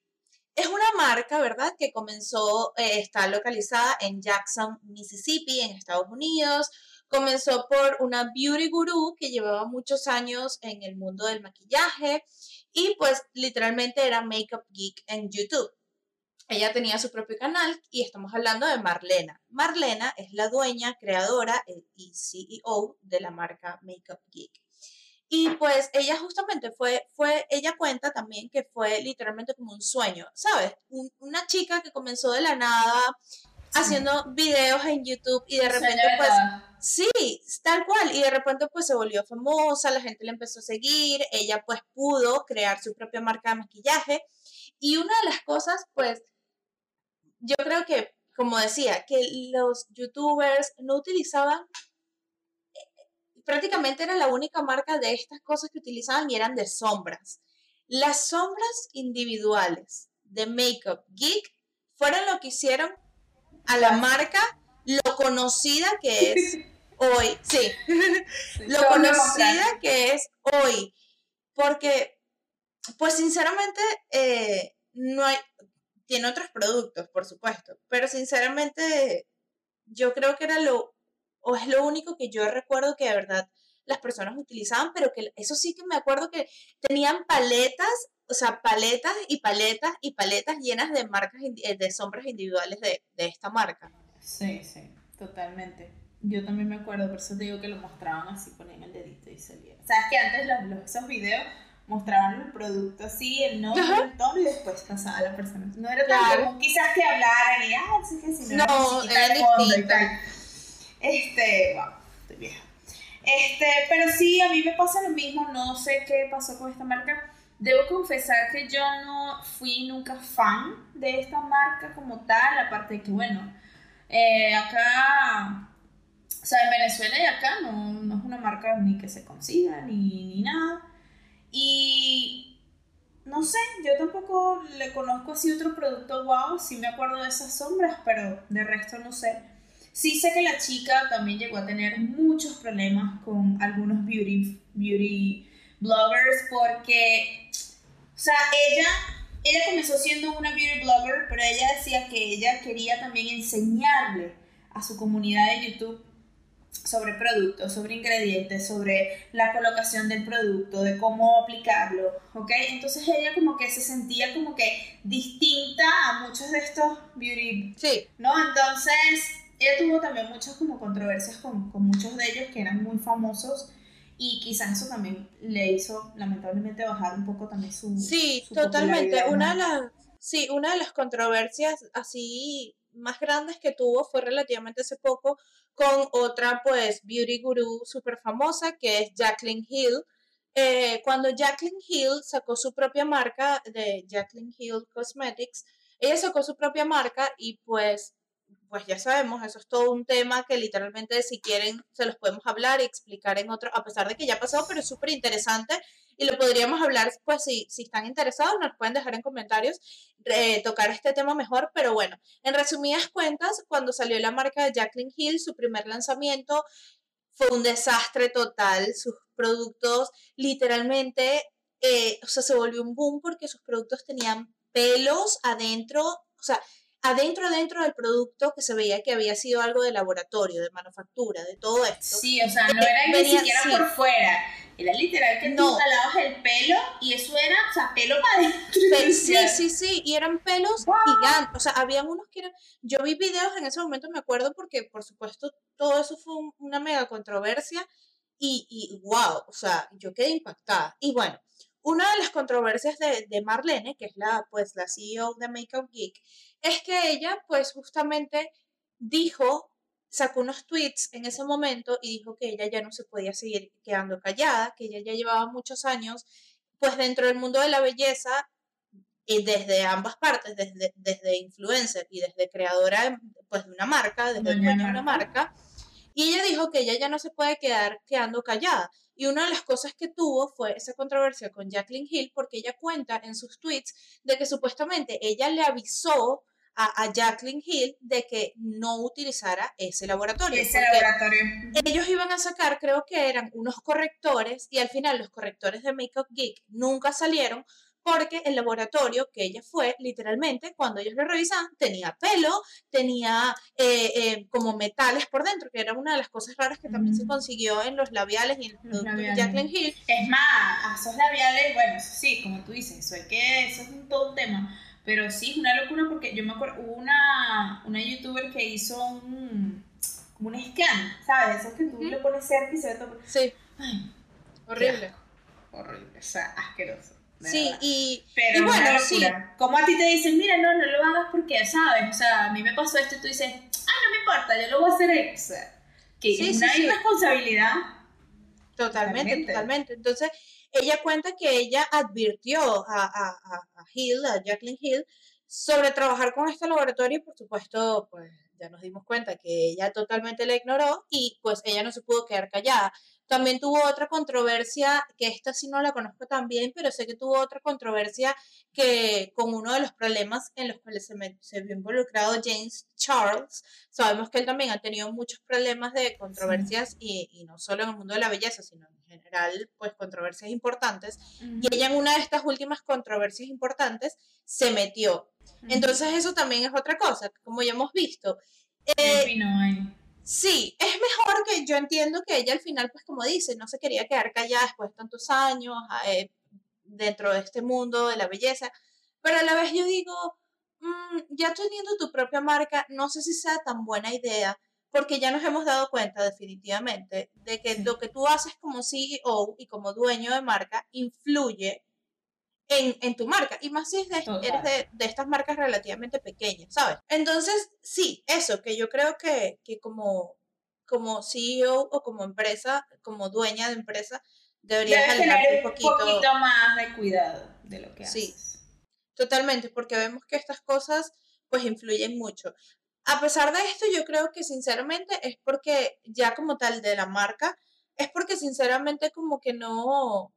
S1: Es una marca, ¿verdad?, que comenzó, eh, está localizada en Jackson, Mississippi, en Estados Unidos. Comenzó por una beauty guru que llevaba muchos años en el mundo del maquillaje y pues literalmente era Makeup Geek en YouTube. ella tenía su propio canal y estamos hablando de Marlena. Marlena es la dueña, creadora y CEO de la marca Makeup Geek. Y pues ella justamente fue, fue, ella cuenta también que fue literalmente como un sueño, ¿sabes? una chica que comenzó de la nada haciendo videos en YouTube y de repente pues sí, tal cual y de repente pues se volvió famosa, la gente le empezó a seguir, ella pues pudo crear su propia marca de maquillaje. Y una de las cosas pues yo creo que, como decía, que los youtubers no utilizaban, prácticamente era la única marca de estas cosas que utilizaban y eran de sombras. Las sombras individuales de Makeup Geek fueron lo que hicieron a la marca lo conocida que es hoy. Sí, lo conocida que es hoy. Porque, pues sinceramente, eh, no hay, tiene otros productos, por supuesto, pero sinceramente yo creo que era lo, o es lo único que yo recuerdo que de verdad las personas utilizaban, pero que eso sí que me acuerdo que tenían paletas, o sea, paletas y paletas y paletas llenas de marcas, eh, de sombras individuales de, de esta marca.
S2: Sí, sí, totalmente. Yo también me acuerdo, por eso te digo que lo mostraban así, ponían el dedito y salía. O sea, es que antes los, esos videos mostraban el producto así, el nombre, el tono y después pasaba a la persona. No era tan como quizás que hablaran y, ah, sí que si no, no era distinto. Este, wow, estoy vieja. Este, pero sí, a mí me pasa lo mismo, no sé qué pasó con esta marca. Debo confesar que yo no fui nunca fan de esta marca como tal, aparte de que, bueno, eh, acá, o sea, en Venezuela y acá no, no, es una marca ni que se consiga ni, ni nada. Y no sé, yo tampoco le conozco así otro producto wow, sí me acuerdo de esas sombras, pero de resto no sé. Sí sé que la chica también llegó a tener muchos problemas con algunos beauty, beauty bloggers porque, o sea, ella, ella comenzó siendo una beauty blogger, pero ella decía que ella quería también enseñarle a su comunidad de YouTube sobre productos, sobre ingredientes, sobre la colocación del producto, de cómo aplicarlo, ¿ok? Entonces ella como que se sentía como que distinta a muchos de estos beauty,
S1: sí.
S2: ¿no? Entonces ella tuvo también muchas como controversias con, con muchos de ellos que eran muy famosos y quizás eso también le hizo lamentablemente bajar un poco también su
S1: Sí, totalmente. Una de las sí, una de las controversias así más grandes que tuvo fue relativamente hace poco con otra pues beauty guru súper famosa que es Jacqueline Hill. Eh, cuando Jacqueline Hill sacó su propia marca de Jacqueline Hill Cosmetics, ella sacó su propia marca y pues pues ya sabemos, eso es todo un tema que literalmente si quieren se los podemos hablar y explicar en otro, a pesar de que ya pasó, pero es súper interesante y lo podríamos hablar, pues si, si están interesados, nos pueden dejar en comentarios eh, tocar este tema mejor, pero bueno, en resumidas cuentas, cuando salió la marca de Jacqueline Hill, su primer lanzamiento fue un desastre total, sus productos literalmente, eh, o sea, se volvió un boom porque sus productos tenían pelos adentro, o sea, adentro, adentro del producto que se veía que había sido algo de laboratorio, de manufactura, de todo esto.
S2: Sí, o sea, no era ni siquiera por fuera. Era literal que no. tú lavabas el pelo y eso era, o sea, pelo para adentro.
S1: Sí, sí, sí, y eran pelos gigantes. O sea, habían unos que eran. Yo vi videos en ese momento, me acuerdo, porque por supuesto todo eso fue una mega controversia. Y, y wow, o sea, yo quedé impactada. Y bueno, una de las controversias de, de, Marlene, que es la, pues, la CEO de Makeup Geek, es que ella, pues, justamente dijo, sacó unos tweets en ese momento y dijo que ella ya no se podía seguir quedando callada, que ella ya llevaba muchos años, pues, dentro del mundo de la belleza, y desde ambas partes, desde, desde influencer y desde creadora, pues, de una marca, desde de una marca, y ella dijo que ella ya no se puede quedar quedando callada. Y una de las cosas que tuvo fue esa controversia con Jacqueline Hill, porque ella cuenta en sus tweets de que supuestamente ella le avisó a, Jacqueline Hill de que no utilizara ese laboratorio.
S2: Ese laboratorio.
S1: Ellos iban a sacar, creo que eran unos correctores, y al final los correctores de Makeup Geek nunca salieron porque el laboratorio que ella fue, literalmente, cuando ellos lo revisaban, tenía pelo, tenía eh, eh, como metales por dentro, que era una de las cosas raras que también se mm. consiguió en los labiales y en los, de Jacqueline Hill.
S2: Es más, esos labiales, bueno, sí, como tú dices, eso, es que, eso es un, todo un tema, Pero sí, es una locura porque yo me acuerdo, hubo una, una youtuber que hizo un, como un scan, ¿sabes? Eso es que tú le pones cerca y se ve todo.
S1: Sí. horrible.
S2: Horrible, o sea, asqueroso.
S1: Sí, y,
S2: Pero
S1: y bueno,
S2: sí. Como a ti te dicen, mira, no, no lo hagas porque, ¿sabes? O sea, a mí me pasó esto y tú dices, ah, no me importa, yo lo voy a hacer. O sea, que
S1: Sí,
S2: es
S1: sí,
S2: una irresponsabilidad.
S1: Totalmente,
S2: Totalmente.
S1: totalmente. Entonces, ella cuenta que ella advirtió a, a, a, Hill, a Jacqueline Hill, sobre trabajar con este laboratorio y por supuesto, pues ya nos dimos cuenta que ella totalmente la ignoró y pues ella no se pudo quedar callada. También tuvo otra controversia, que esta sí no la conozco tan bien, pero sé que tuvo otra controversia que con uno de los problemas en los cuales se, me- se vio involucrado James Charles. Sabemos que él también ha tenido muchos problemas de controversias y, y no solo en el mundo de la belleza, sino en general, pues controversias importantes. Y ella en una de estas últimas controversias importantes se metió. Entonces eso también es otra cosa, como ya hemos visto. Sí, es mejor que yo entiendo que ella al final, pues como dice, no se quería quedar callada después de tantos años eh, dentro de este mundo de la belleza, pero a la vez yo digo, mm, ya teniendo tu propia marca, no sé si sea tan buena idea, porque ya nos hemos dado cuenta definitivamente de que lo que tú haces como CEO y como dueño de marca influye en, en tu marca, y más si es de, eres de, de estas marcas relativamente pequeñas, ¿sabes? Entonces, sí, eso, que yo creo que, que como, como CEO o como empresa, como dueña de empresa, deberías alejarte
S2: tener
S1: un poquito.
S2: más de cuidado de lo que
S1: Sí.
S2: haces.
S1: Totalmente, porque vemos que estas cosas pues influyen mucho. A pesar de esto, yo creo que sinceramente es porque ya como tal de la marca, es porque sinceramente como que no,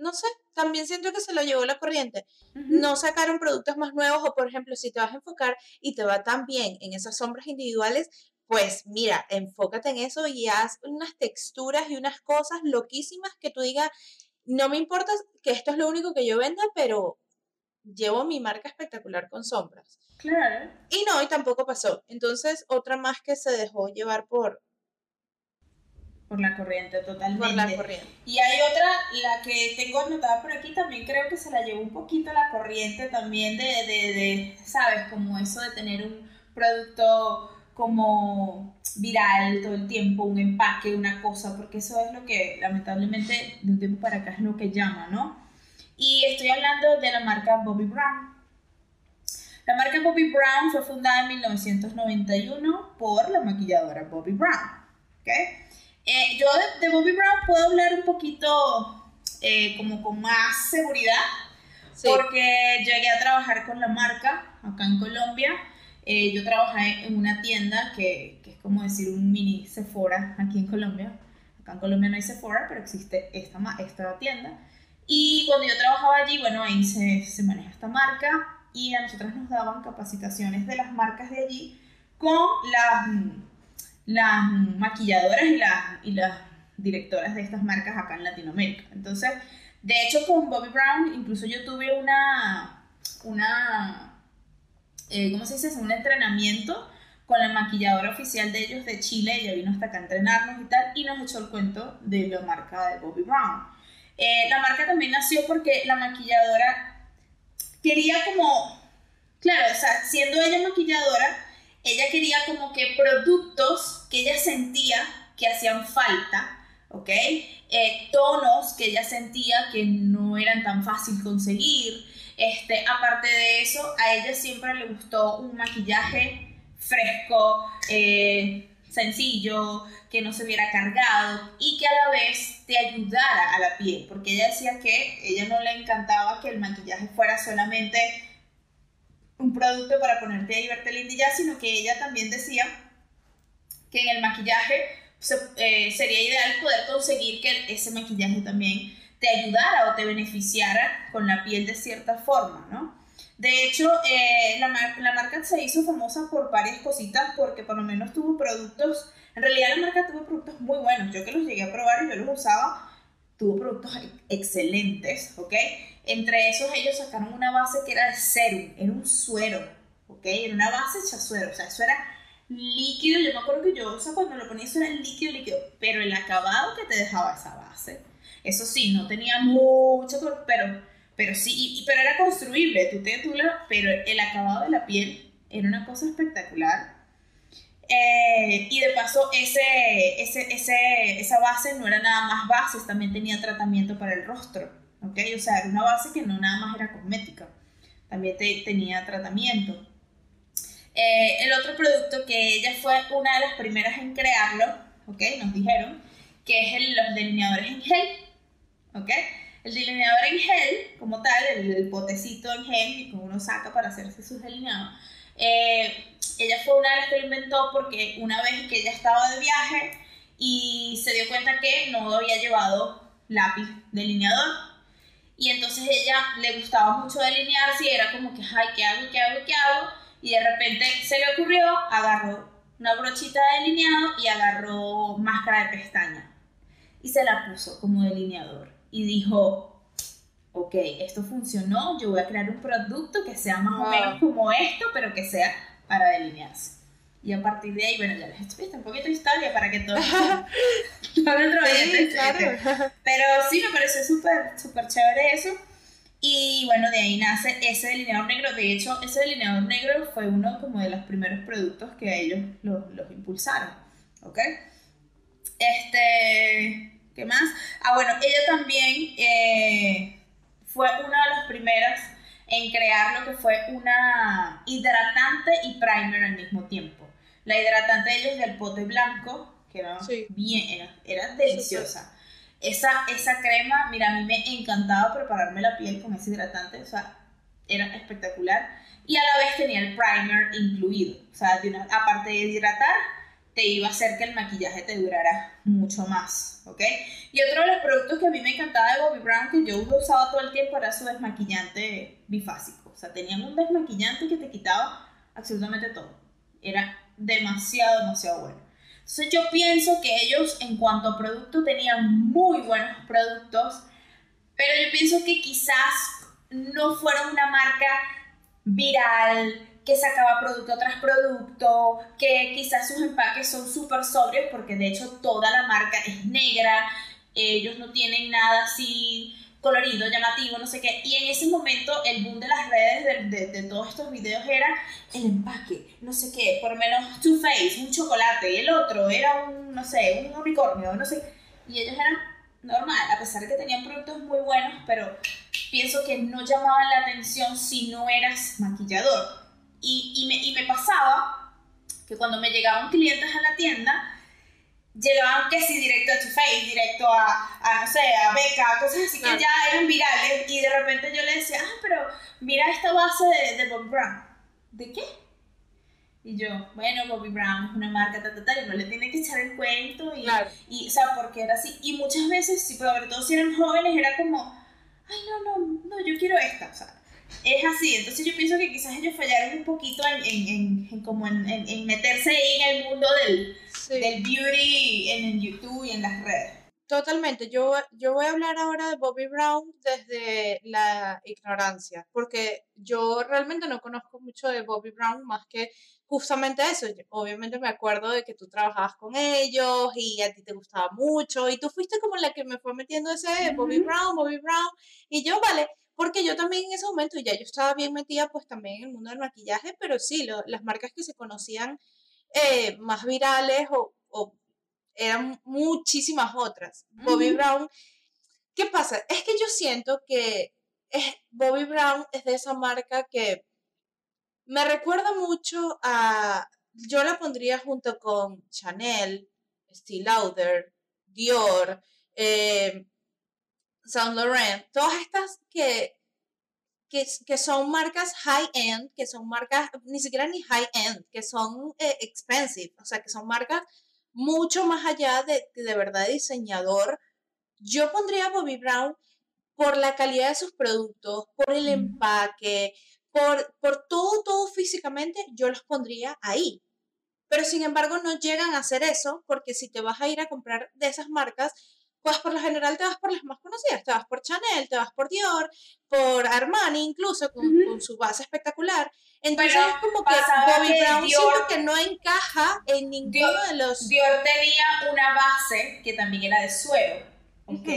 S1: no sé, también siento que se lo llevó la corriente. No sacaron productos más nuevos o por ejemplo, si te vas a enfocar y te va tan bien en esas sombras individuales, pues mira, enfócate en eso y haz unas texturas y unas cosas loquísimas que tú digas, no me importa que esto es lo único que yo venda, pero llevo mi marca espectacular con sombras.
S2: Claro.
S1: Y no, y tampoco pasó. Entonces, otra más que se dejó llevar por,
S2: Por la corriente, totalmente.
S1: por la corriente.
S2: Y hay otra, la que tengo anotada por aquí, también creo que se la llevó un poquito la corriente también de, de, de, ¿sabes? Como eso de tener un producto como viral todo el tiempo, un empaque, una cosa, porque eso es lo que lamentablemente de un tiempo para acá es lo que llama, ¿no? Y estoy hablando de la marca Bobby Brown. La marca Bobby Brown fue fundada en 1991 por la maquilladora Bobby Brown, ¿ok? Eh, yo de, de Bobby Brown puedo hablar un poquito eh, como con más seguridad
S1: Sí,
S2: porque llegué a trabajar con la marca acá en Colombia. Eh, yo trabajé en una tienda que, que es como decir un mini Sephora aquí en Colombia. Acá en Colombia no hay Sephora, pero existe esta, esta tienda. Y cuando yo trabajaba allí, bueno, ahí se, se maneja esta marca y a nosotras nos daban capacitaciones de las marcas de allí con las, mm, las maquilladoras y las, y las directoras de estas marcas acá en Latinoamérica. Entonces, de hecho, con Bobby Brown, incluso yo tuve una, una eh, ¿cómo se dice? Un entrenamiento con la maquilladora oficial de ellos de Chile. Ella vino hasta acá a entrenarnos y tal, y nos echó el cuento de la marca de Bobby Brown. Eh, la marca también nació porque la maquilladora quería como, claro, o sea, siendo ella maquilladora, ella quería como que productos que ella sentía que hacían falta, ¿ok? Eh, tonos que ella sentía que no eran tan fácil conseguir. Este, aparte de eso, a ella siempre le gustó un maquillaje fresco, eh, sencillo, que no se viera cargado y que a la vez te ayudara a la piel, porque ella decía que ella no le encantaba que el maquillaje fuera solamente un producto para ponerte ahí y verte linda y ya, sino que ella también decía que en el maquillaje se- eh, sería ideal poder conseguir que ese maquillaje también te ayudara o te beneficiara con la piel de cierta forma, ¿no? De hecho, eh, la, la marca se hizo famosa por varias cositas porque por lo menos tuvo productos, en realidad la marca tuvo productos muy buenos, yo que los llegué a probar y yo los usaba, tuvo productos ex- excelentes, ¿ok? Entre esos ellos sacaron una base que era de serum, era un suero, ¿ok? Era una base hecha suero, o sea, eso era líquido, yo me acuerdo que yo, o sea, cuando lo ponía eso era líquido, líquido, pero el acabado que te dejaba esa base, eso sí, no tenía mucho, pero, pero sí, pero era construible, tú te tú, pero el acabado de la piel era una cosa espectacular. Eh, y de paso, ese, ese, ese, esa base no era nada más bases, también tenía tratamiento para el rostro, ¿ok? O sea, era una base que no nada más era cosmética, también tenía tratamiento. Eh, el otro producto que ella fue una de las primeras en crearlo, ¿ok? Nos dijeron, que es el, los delineadores en gel, ¿ok? El delineador en gel, como tal, el, potecito en gel que uno saca para hacerse sus delineados, eh, ella fue una de las que lo inventó porque una vez que ella estaba de viaje y se dio cuenta que no había llevado lápiz delineador. Y entonces ella le gustaba mucho delinearse y era como que, ay, ¿qué hago? ¿Qué hago? ¿Qué hago? Y de repente se le ocurrió, agarró una brochita de delineado y agarró máscara de pestaña. Y se la puso como delineador. Y dijo, ok, esto funcionó, yo voy a crear un producto que sea más o menos como esto, pero que sea para delinearse. Y a partir de ahí, bueno, ya les he un poquito de historia para que todos sí, claro. Pero sí, me pareció súper, súper chévere eso. Y bueno, de ahí nace ese delineador negro. De hecho, ese delineador negro fue uno como de los primeros productos que ellos los, los impulsaron. ¿Ok? Este, ¿qué más? Ah, bueno, ella también eh, fue una de las primeras en crear lo que fue una hidratante y primer al mismo tiempo. La hidratante de ellos del pote blanco, que era bien, era, deliciosa. Esa, esa crema, mira, a mí me encantaba prepararme la piel con ese hidratante, o sea, era espectacular. Y a la vez tenía el primer incluido, o sea, aparte de hidratar, te iba a hacer que el maquillaje te durara mucho más, ¿ok? Y otro de los productos que a mí me encantaba de Bobbi Brown, que yo usaba todo el tiempo, era su desmaquillante bifásico. O sea, tenían un desmaquillante que te quitaba absolutamente todo. Era demasiado, demasiado bueno. Entonces yo pienso que ellos en cuanto a producto tenían muy buenos productos, pero yo pienso que quizás no fueron una marca viral, que sacaba producto tras producto, que quizás sus empaques son súper sobrios porque de hecho toda la marca es negra, ellos no tienen nada así colorido, llamativo, no sé qué. Y en ese momento el boom de las redes de, de, todos estos videos era el empaque, no sé qué, por menos Too Faced, un chocolate, el otro era un, no sé, un unicornio, no sé. Y ellos eran normal, a pesar de que tenían productos muy buenos, pero pienso que no llamaban la atención si no eras maquillador. Y, y, me, y me pasaba que cuando me llegaban clientes a la tienda, llegaban que sí directo a tu face, directo a, a, no sé, a beca, cosas así que ya eran virales y de repente yo le decía, ah, pero mira esta base de, de Bobby Brown. ¿De qué? Y yo, bueno, Bobby Brown es una marca, tal, tal, tal, y no le tiene que echar el cuento y, y, o sea, porque era así. Y muchas veces, sobre todo si eran jóvenes, era como, ay, no, no, no, yo quiero esta, o sea, es así, entonces yo pienso que quizás ellos fallaron un poquito en, en, en, como en, en, meterse ahí en el mundo del, del beauty en, YouTube y en las redes.
S1: Totalmente, yo, yo voy a hablar ahora de Bobby Brown desde la ignorancia, porque yo realmente no conozco mucho de Bobby Brown más que justamente eso. obviamente me acuerdo de que tú trabajabas con ellos y a ti te gustaba mucho y tú fuiste como la que me fue metiendo ese Bobby Brown, Bobby Brown y yo, vale, porque yo también en ese momento ya yo estaba bien metida pues también en el mundo del maquillaje, pero sí, las marcas que se conocían eh, más virales o, eran muchísimas otras. Bobby Brown, ¿qué pasa? Es que yo siento que es, Bobby Brown es de esa marca que me recuerda mucho a, yo la pondría junto con Chanel, Steve Lauder, Dior, eh, Saint Laurent, todas estas que, que, son marcas high-end, que son marcas, ni siquiera ni high-end, que son eh, expensive, o sea, que son marcas mucho más allá de, de verdad diseñador. Yo pondría a Bobby Brown por la calidad de sus productos, por el empaque, por, por todo, todo físicamente, yo los pondría ahí. Pero sin embargo no llegan a hacer eso porque si te vas a ir a comprar de esas marcas, pues por lo general te vas por las más conocidas, te vas por Chanel, te vas por Dior, por Armani incluso, con, su base espectacual. Entonces es como que Bobby Brown siento que no encaja en ninguno de los...
S2: Dior tenía una base que también era de suero, ¿ok?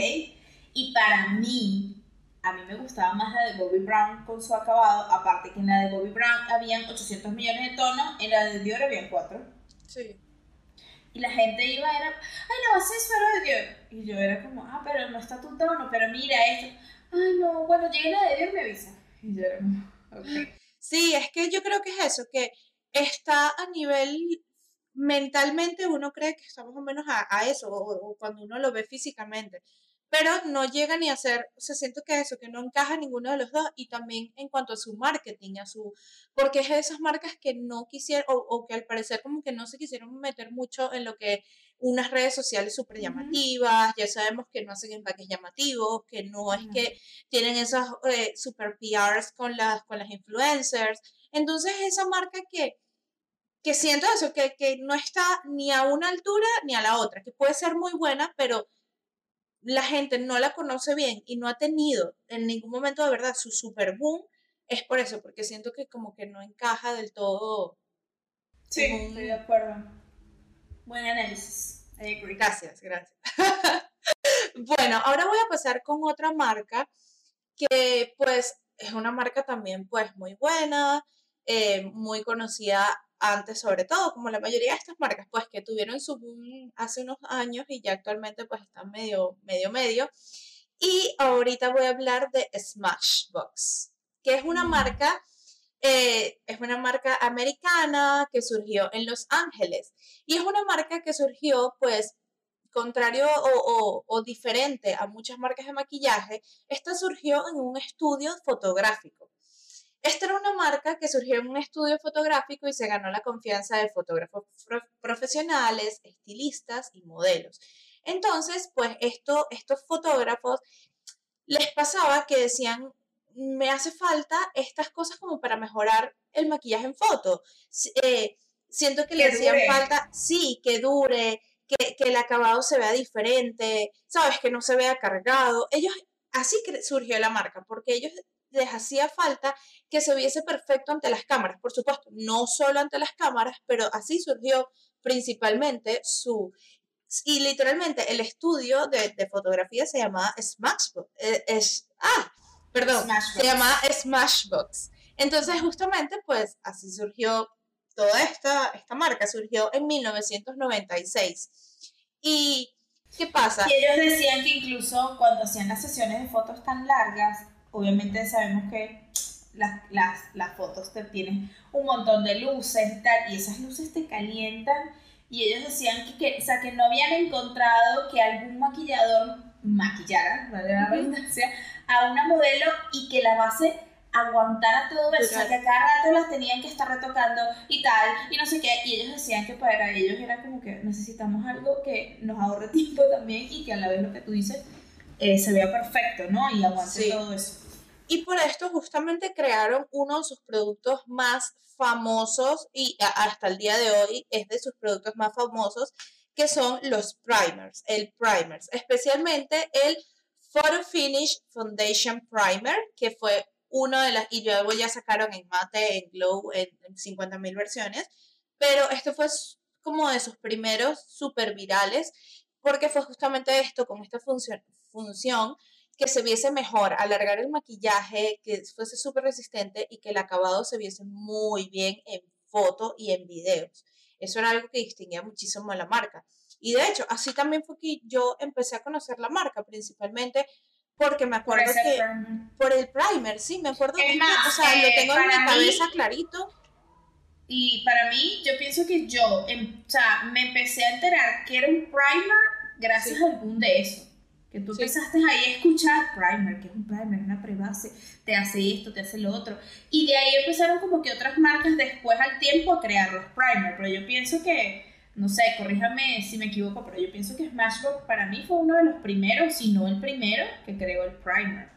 S2: Y para mí, a mí me gustaba más la de Bobby Brown con su acabado, aparte que en la de Bobby Brown habían 800 millones de tonos, en la de Dior habían 4. Sí. Y la gente iba, era, ay, la base es pero de Dior. Y yo era como, ah, pero no está tu tono, pero mira esto. Ay, no, bueno, llegué la de Dior, me avisa. Y yo era como, ok.
S1: Sí, es que yo creo que es eso, que está a nivel mentalmente uno cree que está más o menos a, eso, o, cuando uno lo ve físicamente pero no llega ni a ser, o sea, siento que eso, que no encaja ninguno de los dos, y también en cuanto a su marketing, a su, porque es de esas marcas que no quisieron, o, que al parecer como que no se quisieron meter mucho en lo que unas redes sociales súper llamativas, ya sabemos que no hacen empaques llamativos, que no es que tienen esas eh, super PRs con las, con las influencers, entonces esa marca que que siento eso, que, que no está ni a una altura ni a la otra, que puede ser muy buena, pero la gente no la conoce bien y no ha tenido en ningún momento de verdad su super boom, es por eso, porque siento que como que no encaja del todo.
S2: Sí, estoy de acuerdo. Buen análisis.
S1: Gracias, gracias. bueno, ahora voy a pasar con otra marca que pues es una marca también pues muy buena, eh, muy conocida antes sobre todo, como la mayoría de estas marcas, pues que tuvieron su boom hace unos años y ya actualmente pues están medio, medio, medio. Y ahorita voy a hablar de Smashbox, que es una mm. marca, eh, es una marca americana que surgió en Los Ángeles. Y es una marca que surgió pues contrario o, o diferente a muchas marcas de maquillaje, esta surgió en un estudio fotográfico. Esta era una marca que surgió en un estudio fotográfico y se ganó la confianza de fotógrafos profesionales, estilistas y modelos. Entonces, pues esto, estos fotógrafos les pasaba que decían, me hace falta estas cosas como para mejorar el maquillaje en foto. Eh, siento que, le hacían falta, sí, que dure, que, que, el acabado se vea diferente, sabes, que no se vea cargado. Ellos, así surgió la marca, porque ellos les hacía falta que se viese perfecto ante las cámaras, por supuesto, no solo ante las cámaras, pero así surgió principalmente su... Y literalmente el estudio de, fotografía se llamaba Smashbox. Eh, es, ah, perdón, se llamaba Smashbox. Entonces justamente pues así surgió toda esta, esta marca, surgió en 1996. ¿Y qué pasa?
S2: Y ellos decían que incluso cuando hacían las sesiones de fotos tan largas, obviamente sabemos que las, las, las fotos te tienen un montón de luces y tal, y esas luces te calientan. Y ellos decían que, que, o sea, que no habían encontrado que algún maquillador maquillara, ¿vale? la redundancia, a una modelo y que la base aguantara todo eso, o sea, que a cada rato las tenían que estar retocando y tal, y no sé qué, y ellos decían que para ellos era como que necesitamos algo que nos ahorre tiempo también y que a la vez lo que tú dices eh, se vea perfecto, ¿no? Y aguante todo eso.
S1: Y por esto justamente crearon uno de sus productos más famosos y hasta el día de hoy es de sus productos más famosos, que son los primers, el primers, especialmente el Photo Finish Foundation Primer, que fue uno de las, y luego ya sacaron en mate, en glow, en, 50.000 versiones, pero este fue como de sus primeros super virales, porque fue justamente esto, con esta función, función que se viese mejor, alargar el maquillaje, que fuese súper resistente y que el acabado se viese muy bien en foto y en videos. Eso era algo que distinguía muchísimo a la marca. Y de hecho, así también fue que yo empecé a conocer la marca, principalmente porque me acuerdo que por el primer, sí, me acuerdo que, o sea, lo tengo en mi cabeza clarito.
S2: Y para mí, yo pienso que yo, em, o sea, me empecé a enterar que era un primer gracias a algún de eso que tú empezaste ahí a escuchar primer, que es un primer, una prebase, te hace esto, te hace lo otro. Y de ahí empezaron como que otras marcas después al tiempo a crear los primer, pero yo pienso que, no sé, corríjame si me equivoco, pero yo pienso que Smashbox para mí fue uno de los primeros, si no el primero, que creó el primer.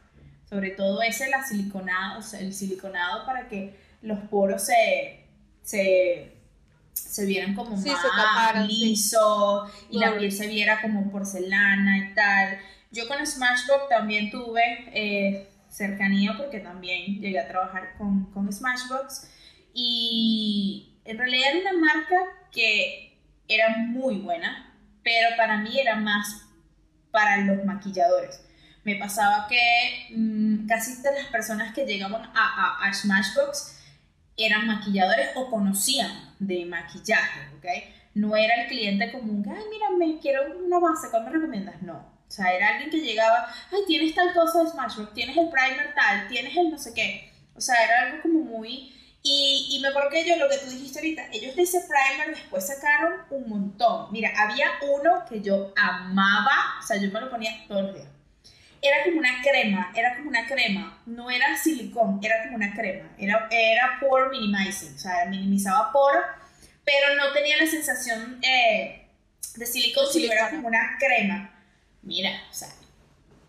S2: Sobre todo ese, el siliconado, el siliconado para que los poros se, se se vieran como más liso y la piel se viera como porcelana y tal. Yo con Smashbox también tuve eh, cercanía porque también llegué a trabajar con, con Smashbox y en realidad era una marca que era muy buena, pero para mí era más para los maquilladores. Me pasaba que mm, casi todas las personas que llegaban a, a, Smashbox eran maquilladores o conocían de maquillaje, ¿ok? No era el cliente común ay, mira, me quiero una base, ¿cuál me recomiendas? No. O sea, era alguien que llegaba, ay, tienes tal cosa de Smashbox, tienes el primer tal, tienes el no sé qué. O sea, era algo como muy y, y, me acuerdo que lo que tú dijiste ahorita, ellos de ese primer después sacaron un montón. Mira, había uno que yo amaba, o sea, yo me lo ponía todos los días. Era como una crema, era como una crema, no era silicón, era como una crema, era, era pore minimizing, o sea, minimizaba poro, pero no tenía la sensación eh, de silicón, sino era como una crema. Mira, o sea,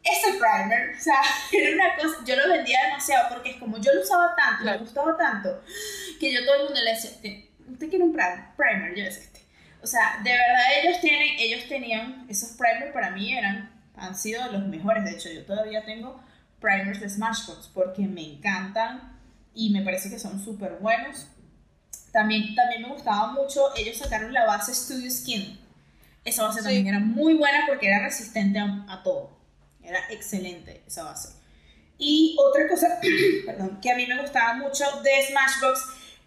S2: ese primer, o sea, era una cosa, yo lo vendía demasiado porque es como yo lo usaba tanto, me gustaba tanto, que yo todo el mundo le decía, usted quiere un primer, yo es este. O sea, de verdad ellos tienen, ellos tenían, esos primers para mí eran, han sido los mejores, de hecho yo todavía tengo primers de Smashbox porque me encantan y me parece que son súper buenos. También, también me gustaba mucho, ellos sacaron la base Studio Skin. Esa base también era muy buena porque era resistente a todo. Era excelente esa base. Y otra cosa, perdón, que a mí me gustaba mucho de Smashbox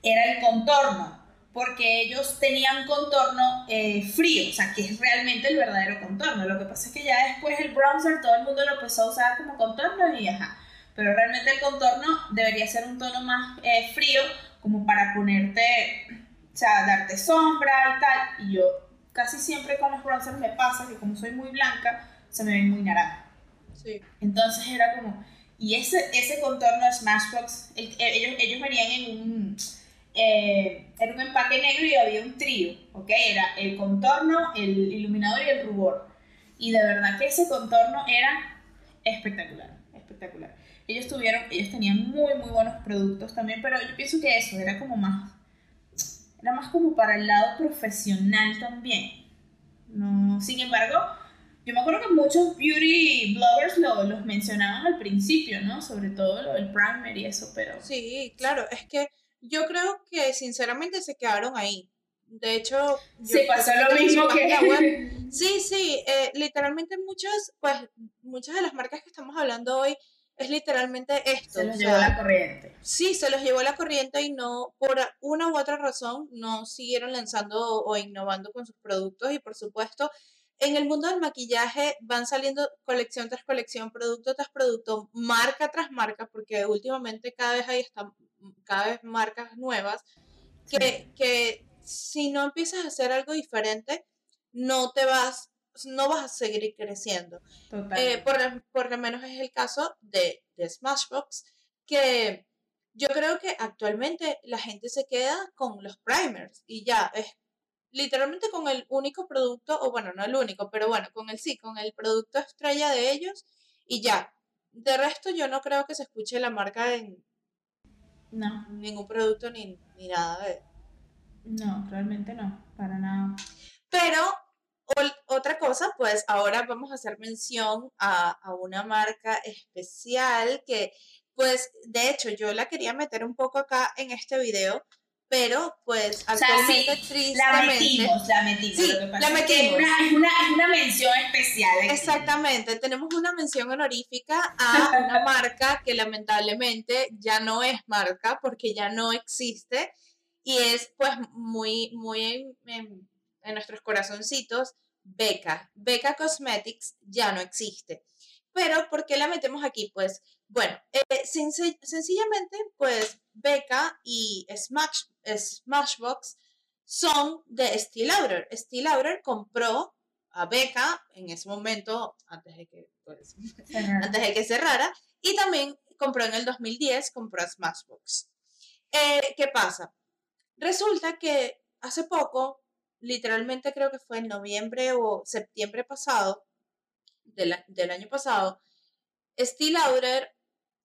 S2: era el contorno, porque ellos tenían contorno eh, frío, o sea, que es realmente el verdadero contorno. Lo que pasa es que ya después el bronzer todo el mundo lo empezó a usar como contorno y ajá. Pero realmente el contorno debería ser un tono más eh, frío, como para ponerte, o sea, darte sombra y tal. Y yo casi siempre con los bronzers me pasa que como soy muy blanca, se me ven muy naranja. Entonces era como, y ese, ese contorno de Smashbox, ellos, ellos venían en un, eh, un empaque negro y había un trío, ¿ok? Era el contorno, el iluminador y el rubor. Y de verdad que ese contorno era espectacular, espectacular. Ellos tuvieron, ellos tenían muy, muy buenos productos también, pero yo pienso que eso era como más, era más como para el lado profesional también. No, sin embargo, yo me acuerdo que muchos beauty bloggers lo, los mencionaban al principio, ¿no? Sobre todo lo del primer y eso, pero...
S1: Sí, claro, es que yo creo que sinceramente se quedaron ahí. De hecho,
S2: se pasó lo mismo que...
S1: Sí, sí, eh, literalmente muchas, pues, muchas de las marcas que estamos hablando hoy es literalmente esto.
S2: Se los llevó la corriente.
S1: Sí, se los llevó la corriente y no, por una u otra razón, no siguieron lanzando o innovando con sus productos y por supuesto en el mundo del maquillaje van saliendo colección tras colección, producto tras producto, marca tras marca, porque últimamente cada vez hay están, cada vez marcas nuevas, que, que si no empiezas a hacer algo diferente, no te vas, no vas a seguir creciendo. Eh, por, por, lo menos es el caso de, de Smashbox, que yo creo que actualmente la gente se queda con los primers y ya es literalmente con el único producto, o bueno, no el único, pero bueno, con el sí, con el producto estrella de ellos y ya. De resto yo no creo que se escuche la marca en
S2: no.
S1: ningún producto ni, ni nada de...
S2: No, realmente no, para nada.
S1: Pero otra cosa, pues ahora vamos a hacer mención a, a, una marca especial que, pues, de hecho, yo la quería meter un poco acá en este video pero pues actualmente tristemente
S2: la metimos, la metimos.
S1: Sí, la metimos.
S2: Es una, una, mención especial.
S1: Exactamente, tenemos una mención honorífica a una marca que lamentablemente ya no es marca porque ya no existe y es pues muy, muy en, en nuestros corazoncitos, Beca. Beca Cosmetics ya no existe. Pero, ¿por qué la metemos aquí? Pues, bueno, eh, sencillamente, pues, Beca y Smash, Smashbox son de Steel Lauder. Steel Lauder compró a Beca en ese momento, antes de que, pues, antes de que cerrara, y también compró en el 2010, compró a Smashbox. Eh, ¿Qué pasa? Resulta que hace poco, literalmente creo que fue en noviembre o septiembre pasado, del, año pasado, Steel Lauder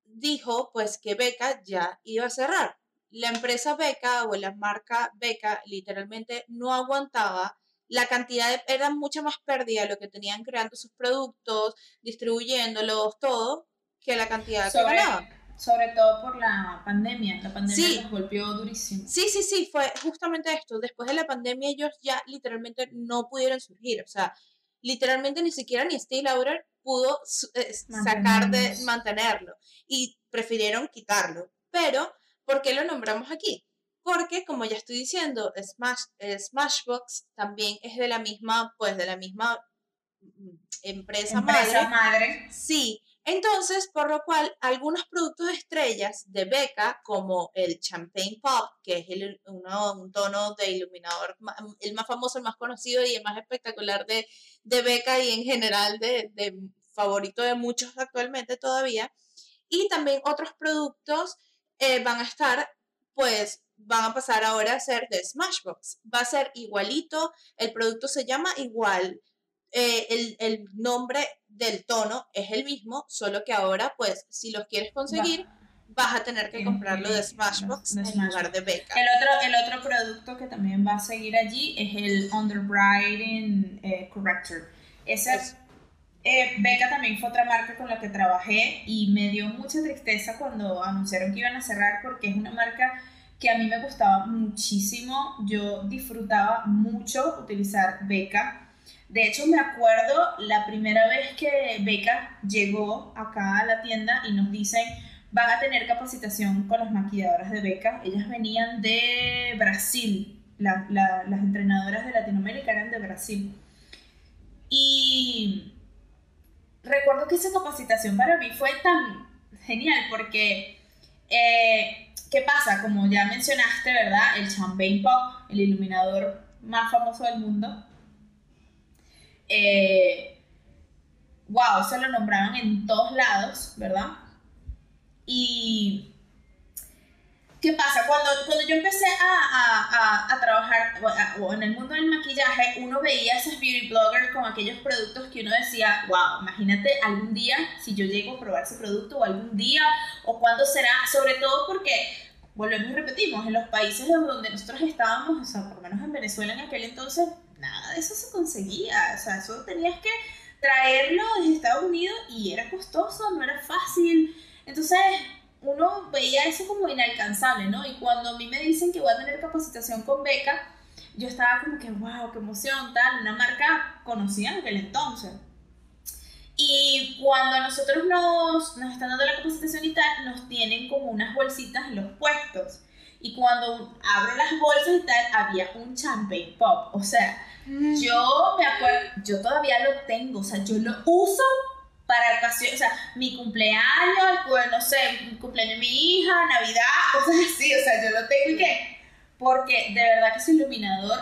S1: dijo pues que Beca ya iba a cerrar. La empresa Beca o la marca Beca literalmente no aguantaba la cantidad de, era mucha más pérdida lo que tenían creando sus productos, distribuyéndolos, todo, que la cantidad
S2: sobre,
S1: que ganaban.
S2: Sobre todo por la pandemia, la pandemia los golpeó durísimo.
S1: Sí, sí, sí, fue justamente esto. Después de la pandemia ellos ya literalmente no pudieron surgir, o sea, literalmente ni siquiera ni Steve Lauder pudo eh, sacar de mantenerlo y prefirieron quitarlo. Pero, ¿por qué lo nombramos aquí? Porque, como ya estoy diciendo, Smash, eh, Smashbox también es de la misma, pues de la misma mm, empresa,
S2: empresa madre.
S1: Sí, entonces, por lo cual, algunos productos estrellas de Beca, como el Champagne Pop, que es el, un tono de iluminador, el más famoso, el más conocido y el más espectacular de, de Beca y en general de, de favorito de muchos actualmente todavía, y también otros productos eh, van a estar, pues, van a pasar ahora a ser de Smashbox. Va a ser igualito, el producto se llama igual, eh, el, el, nombre del tono es el mismo, solo que ahora, pues, si los quieres conseguir, vas a tener que comprarlo de Smashbox en lugar de Becca.
S2: El otro, el otro producto que también va a seguir allí es el Underwriting eh, Corrector. Ese, eh, Becca también fue otra marca con la que trabajé y me dio mucha tristeza cuando anunciaron que iban a cerrar porque es una marca que a mí me gustaba muchísimo. Yo disfrutaba mucho utilizar Becca. De hecho, me acuerdo la primera vez que Becca llegó acá a la tienda y nos dicen, van a tener capacitación con las maquilladoras de Becca. Ellas venían de Brasil, las entrenadoras de Latinoamérica eran de Brasil. Y recuerdo que esa capacitación para mí fue tan genial porque, eh, ¿qué pasa? Como ya mencionaste, ¿verdad? El Champagne Pop, el iluminador más famoso del mundo. Eh, wow, se lo nombraban en todos lados, ¿verdad? Y ¿Qué pasa? Cuando, cuando yo empecé a, a, a, trabajar o en el mundo del maquillaje, uno veía a esos beauty bloggers con aquellos productos que uno decía, wow, imagínate algún día si yo llego a probar ese producto o algún día o cuándo será, sobre todo porque, volvemos y repetimos, en los países donde nosotros estábamos, o sea, por lo menos en Venezuela en aquel entonces, nada de eso se conseguía, o sea, eso tenías que traerlo desde Estados Unidos y era costoso, no era fácil. Entonces, uno veía eso como inalcanzable, ¿no? Y cuando a mí me dicen que voy a tener capacitación con beca, yo estaba como que, wow, qué emoción, tal, una marca conocida en aquel entonces. Y cuando nosotros nos, nos están dando la capacitación y tal, nos tienen como unas bolsitas en los puestos. Y cuando abro las bolsas y tal, había un champagne pop. O sea, mm. yo me acuerdo, yo todavía lo tengo, o sea, yo lo uso para ocasiones, o sea, mi cumpleaños, pues no sé, cumpleaños de mi hija, Navidad, cosas así, o sea, yo lo tengo y qué, porque de verdad que ese iluminador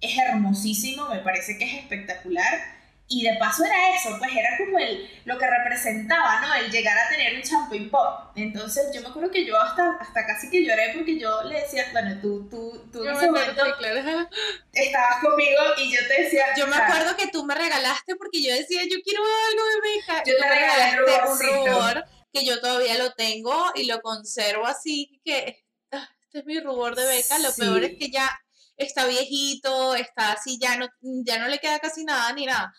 S2: es hermosísimo, me parece que es espectacular y de paso era eso, pues era como el, lo que representaba, ¿no? El llegar a tener un champagne pop. Entonces yo me acuerdo que yo hasta, hasta casi que lloré porque yo le decía, bueno, tú, tú, tú en ese momento estabas conmigo y yo te decía...
S1: Yo me acuerdo que tú me regalaste porque yo decía, yo quiero algo de beca.
S2: Yo te regalé un
S1: rubor que yo todavía lo tengo y lo conservo así, que ah, este es mi rubor de beca. Lo peor es que ya está viejito, está así, ya no, ya no le queda casi nada ni nada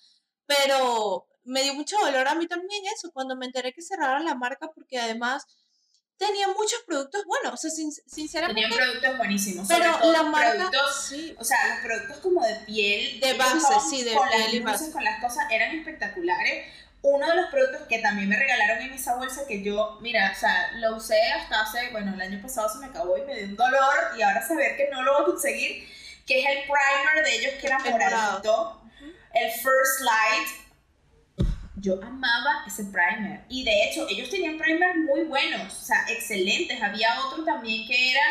S1: pero me dio mucho dolor a mí también eso, cuando me enteré que cerraron la marca, porque además tenía muchos productos buenos, o sea, sinceramente.
S2: Tenían productos buenísimos. Pero la marca. sí. O sea, los productos como de piel.
S1: De base, sí, de piel y base.
S2: Con las cosas eran espectaculares. Uno de los productos que también me regalaron en esa bolsa que yo, mira, o sea, lo usé hasta hace, bueno, el año pasado se me acabó y me dio un dolor y ahora saber que no lo voy a conseguir, que es el primer de ellos que era moradito el First Light, yo amaba ese primer. Y de hecho, ellos tenían primers muy buenos, o sea, excelentes. Había otro también que era,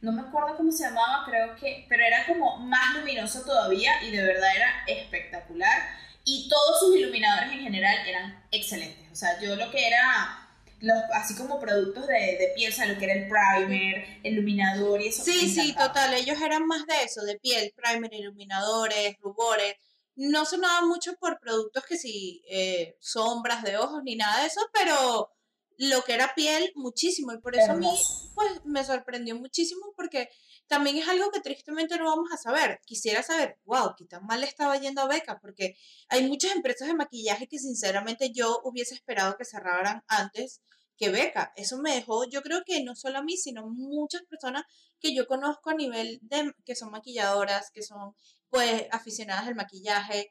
S2: no me acuerdo cómo se llamaba, creo que, pero era como más luminoso todavía y de verdad era espectacular. Y todos sus iluminadores en general eran excelentes. O sea, yo lo que era los, así como productos de, de piel, o sea, lo que era el primer, el iluminador y eso.
S1: Sí, sí, total, ellos eran más de eso, de piel, primer, iluminadores, rubores no sonaba mucho por productos que sí, eh, sombras de ojos ni nada de eso, pero lo que era piel, muchísimo. Y por eso a mí, pues, me sorprendió muchísimo porque también es algo que tristemente no vamos a saber. Quisiera saber, wow, qué tan mal le estaba yendo a Beca, porque hay muchas empresas de maquillaje que sinceramente yo hubiese esperado que cerraran antes que Beca. Eso me dejó, yo creo que no solo a mí, sino muchas personas que yo conozco a nivel de que son maquilladoras, que son pues aficionadas al maquillaje,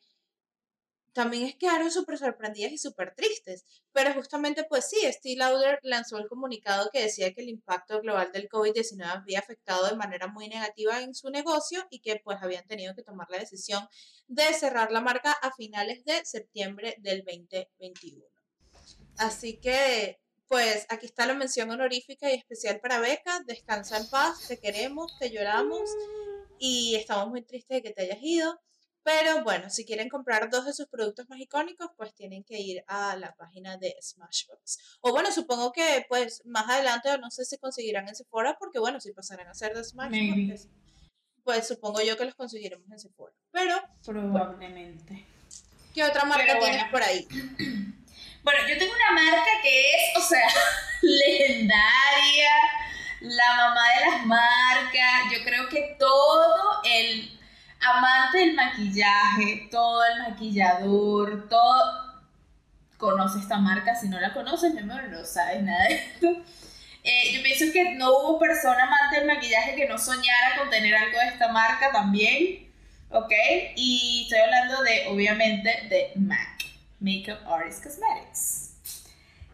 S1: también es quedaron súper sorprendidas y súper tristes. Pero justamente, pues sí, Steve Lauder lanzó el comunicado que decía que el impacto global del COVID-19 había afectado de manera muy negativa en su negocio y que pues habían tenido que tomar la decisión de cerrar la marca a finales de septiembre del 2021. Así que, pues aquí está la mención honorífica y especial para Beca. Descansa en paz, te queremos, te lloramos y estamos muy tristes de que te hayas ido. Pero bueno, si quieren comprar dos de sus productos más icónicos, pues tienen que ir a la página de Smashbox. O bueno, supongo que pues más adelante no sé si conseguirán en Sephora, porque bueno, si pasarán a ser de Smashbox, pues supongo yo que los conseguiremos en Sephora. Pero
S2: probablemente.
S1: ¿Qué otra marca tienes por ahí?
S2: Bueno, yo tengo una marca que es, o sea, legendaria, la mamá de las marcas. Yo creo que todo el amante del maquillaje, todo el maquillador, todo conoce esta marca. Si no la conoces, mi amor, no sabes nada de esto. Eh, yo pienso que no hubo persona amante del maquillaje que no soñara con tener algo de esta marca también. ¿Ok? Y estoy hablando de, obviamente, de MAC, Makeup Artist Cosmetics,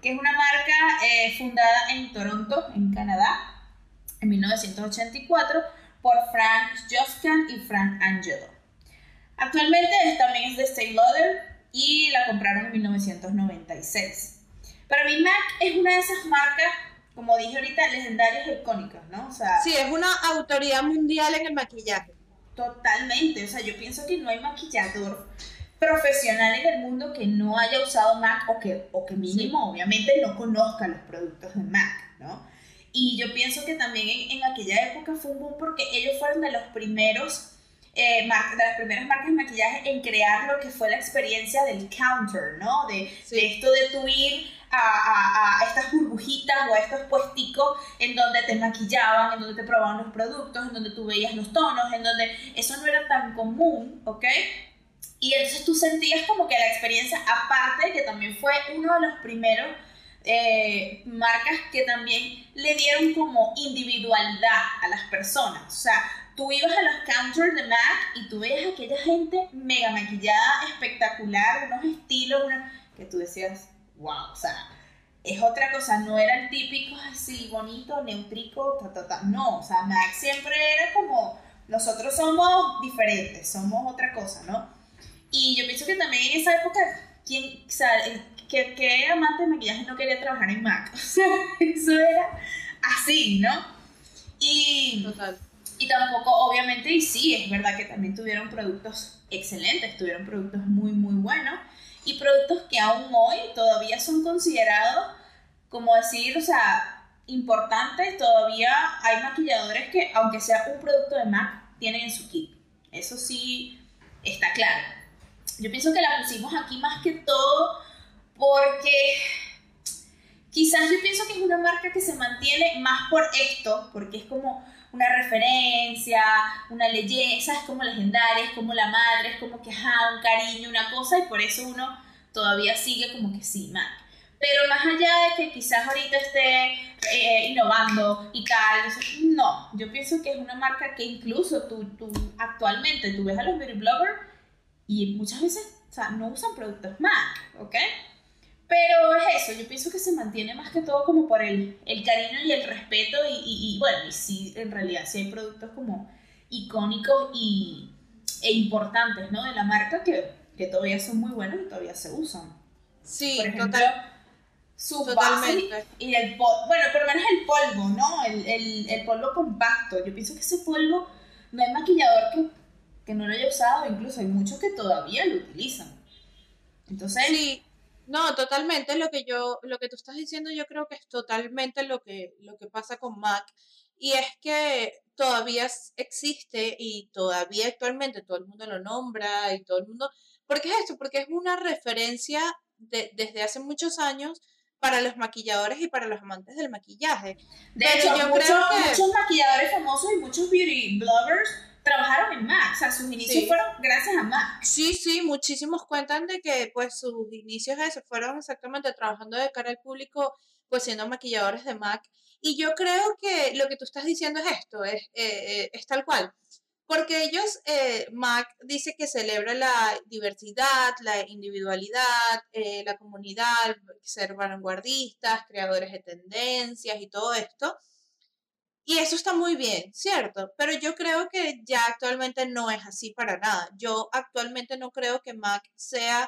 S2: que es una marca eh, fundada en Toronto, en Canadá, en 1984 por Frank Joscan y Frank Angelo. Actualmente también es de Stay Lauder y la compraron en 1996. Para mí MAC es una de esas marcas, como dije ahorita, legendarias e icónicas, ¿no? O sea,
S1: sí, es una autoridad mundial en el maquillaje.
S2: Totalmente, o sea, yo pienso que no hay maquillador profesional en el mundo que no haya usado MAC o que, o que mínimo, obviamente, no conozca los productos de MAC, ¿no? Y yo pienso que también en, aquella época fue un boom porque ellos fueron de los primeros, eh, de las primeras marcas de maquillaje en crear lo que fue la experiencia del counter, ¿no? De, de esto de tu ir a, a, a, estas burbujitas o a estos puesticos en donde te maquillaban, en donde te probaban los productos, en donde tú veías los tonos, en donde eso no era tan común, ¿ok? Y entonces tú sentías como que la experiencia, aparte de que también fue uno de los primeros eh, marcas que también le dieron como individualidad a las personas. O sea, tú ibas a los counters de MAC y tú veías a aquella gente mega maquillada, espectacular, unos estilos, que tú decías, wow, o sea, es otra cosa, no era el típico así bonito, neutrico, ta, ta, ta. No, o sea, MAC siempre era como, nosotros somos diferentes, somos otra cosa, ¿no? Y yo pienso que también en esa época, ¿quién, o sea, que, que amante de maquillaje no quería trabajar en MAC. O sea, eso era así, ¿no? Y,
S1: Total.
S2: y tampoco, obviamente, y sí, es verdad que también tuvieron productos excelentes, tuvieron productos muy, muy buenos y productos que aún hoy todavía son considerados, como decir, o sea, importantes. Todavía hay maquilladores que, aunque sea un producto de MAC, tienen en su kit. Eso sí está claro. Yo pienso que la pusimos aquí más que todo porque quizás yo pienso que es una marca que se mantiene más por esto, porque es como una referencia, una leyenda, es como legendaria, es como la madre, es como que, ajá, un cariño, una cosa, y por eso uno todavía sigue como que sí, Mac. Pero más allá de que quizás ahorita esté eh, innovando y tal, no, yo pienso que es una marca que incluso tú, tú actualmente, tú ves a los beauty bloggers y muchas veces, o sea, no usan productos Mac, ¿ok? Pero es eso, yo pienso que se mantiene más que todo como por el, el cariño y el respeto y, y, bueno, y sí, en realidad sí hay productos como icónicos y, e importantes, ¿no? De la marca que, que todavía son muy buenos y todavía se usan.
S1: Sí,
S2: por ejemplo, su base y el polvo, bueno, por lo menos el polvo, ¿no? El, el, el, polvo compacto. Yo pienso que ese polvo no hay maquillador que, que no lo haya usado, incluso hay muchos que todavía lo utilizan. Entonces,
S1: sí. No, totalmente. Lo que yo, lo que tú estás diciendo, yo creo que es totalmente lo que, lo que pasa con Mac. Y es que todavía existe y todavía actualmente todo el mundo lo nombra y todo el mundo. ¿Por qué es esto? Porque es una referencia de, desde hace muchos años para los maquilladores y para los amantes del maquillaje.
S2: De hecho, yo creo que... muchos maquilladores famosos y muchos beauty bloggers trabajaron en Mac, o sea, sus inicios fueron gracias a Mac.
S1: Sí, sí, muchísimos cuentan de que pues sus inicios esos fueron exactamente trabajando de cara al público, pues siendo maquilladores de Mac. Y yo creo que lo que tú estás diciendo es esto, es, eh, es tal cual. porque ellos, eh, Mac dice que celebra la diversidad, la individualidad, eh, la comunidad, ser vanguardistas, creadores de tendencias y todo esto. Y eso está muy bien, ¿cierto? Pero yo creo que ya actualmente no es así para nada. Yo actualmente no creo que Mac sea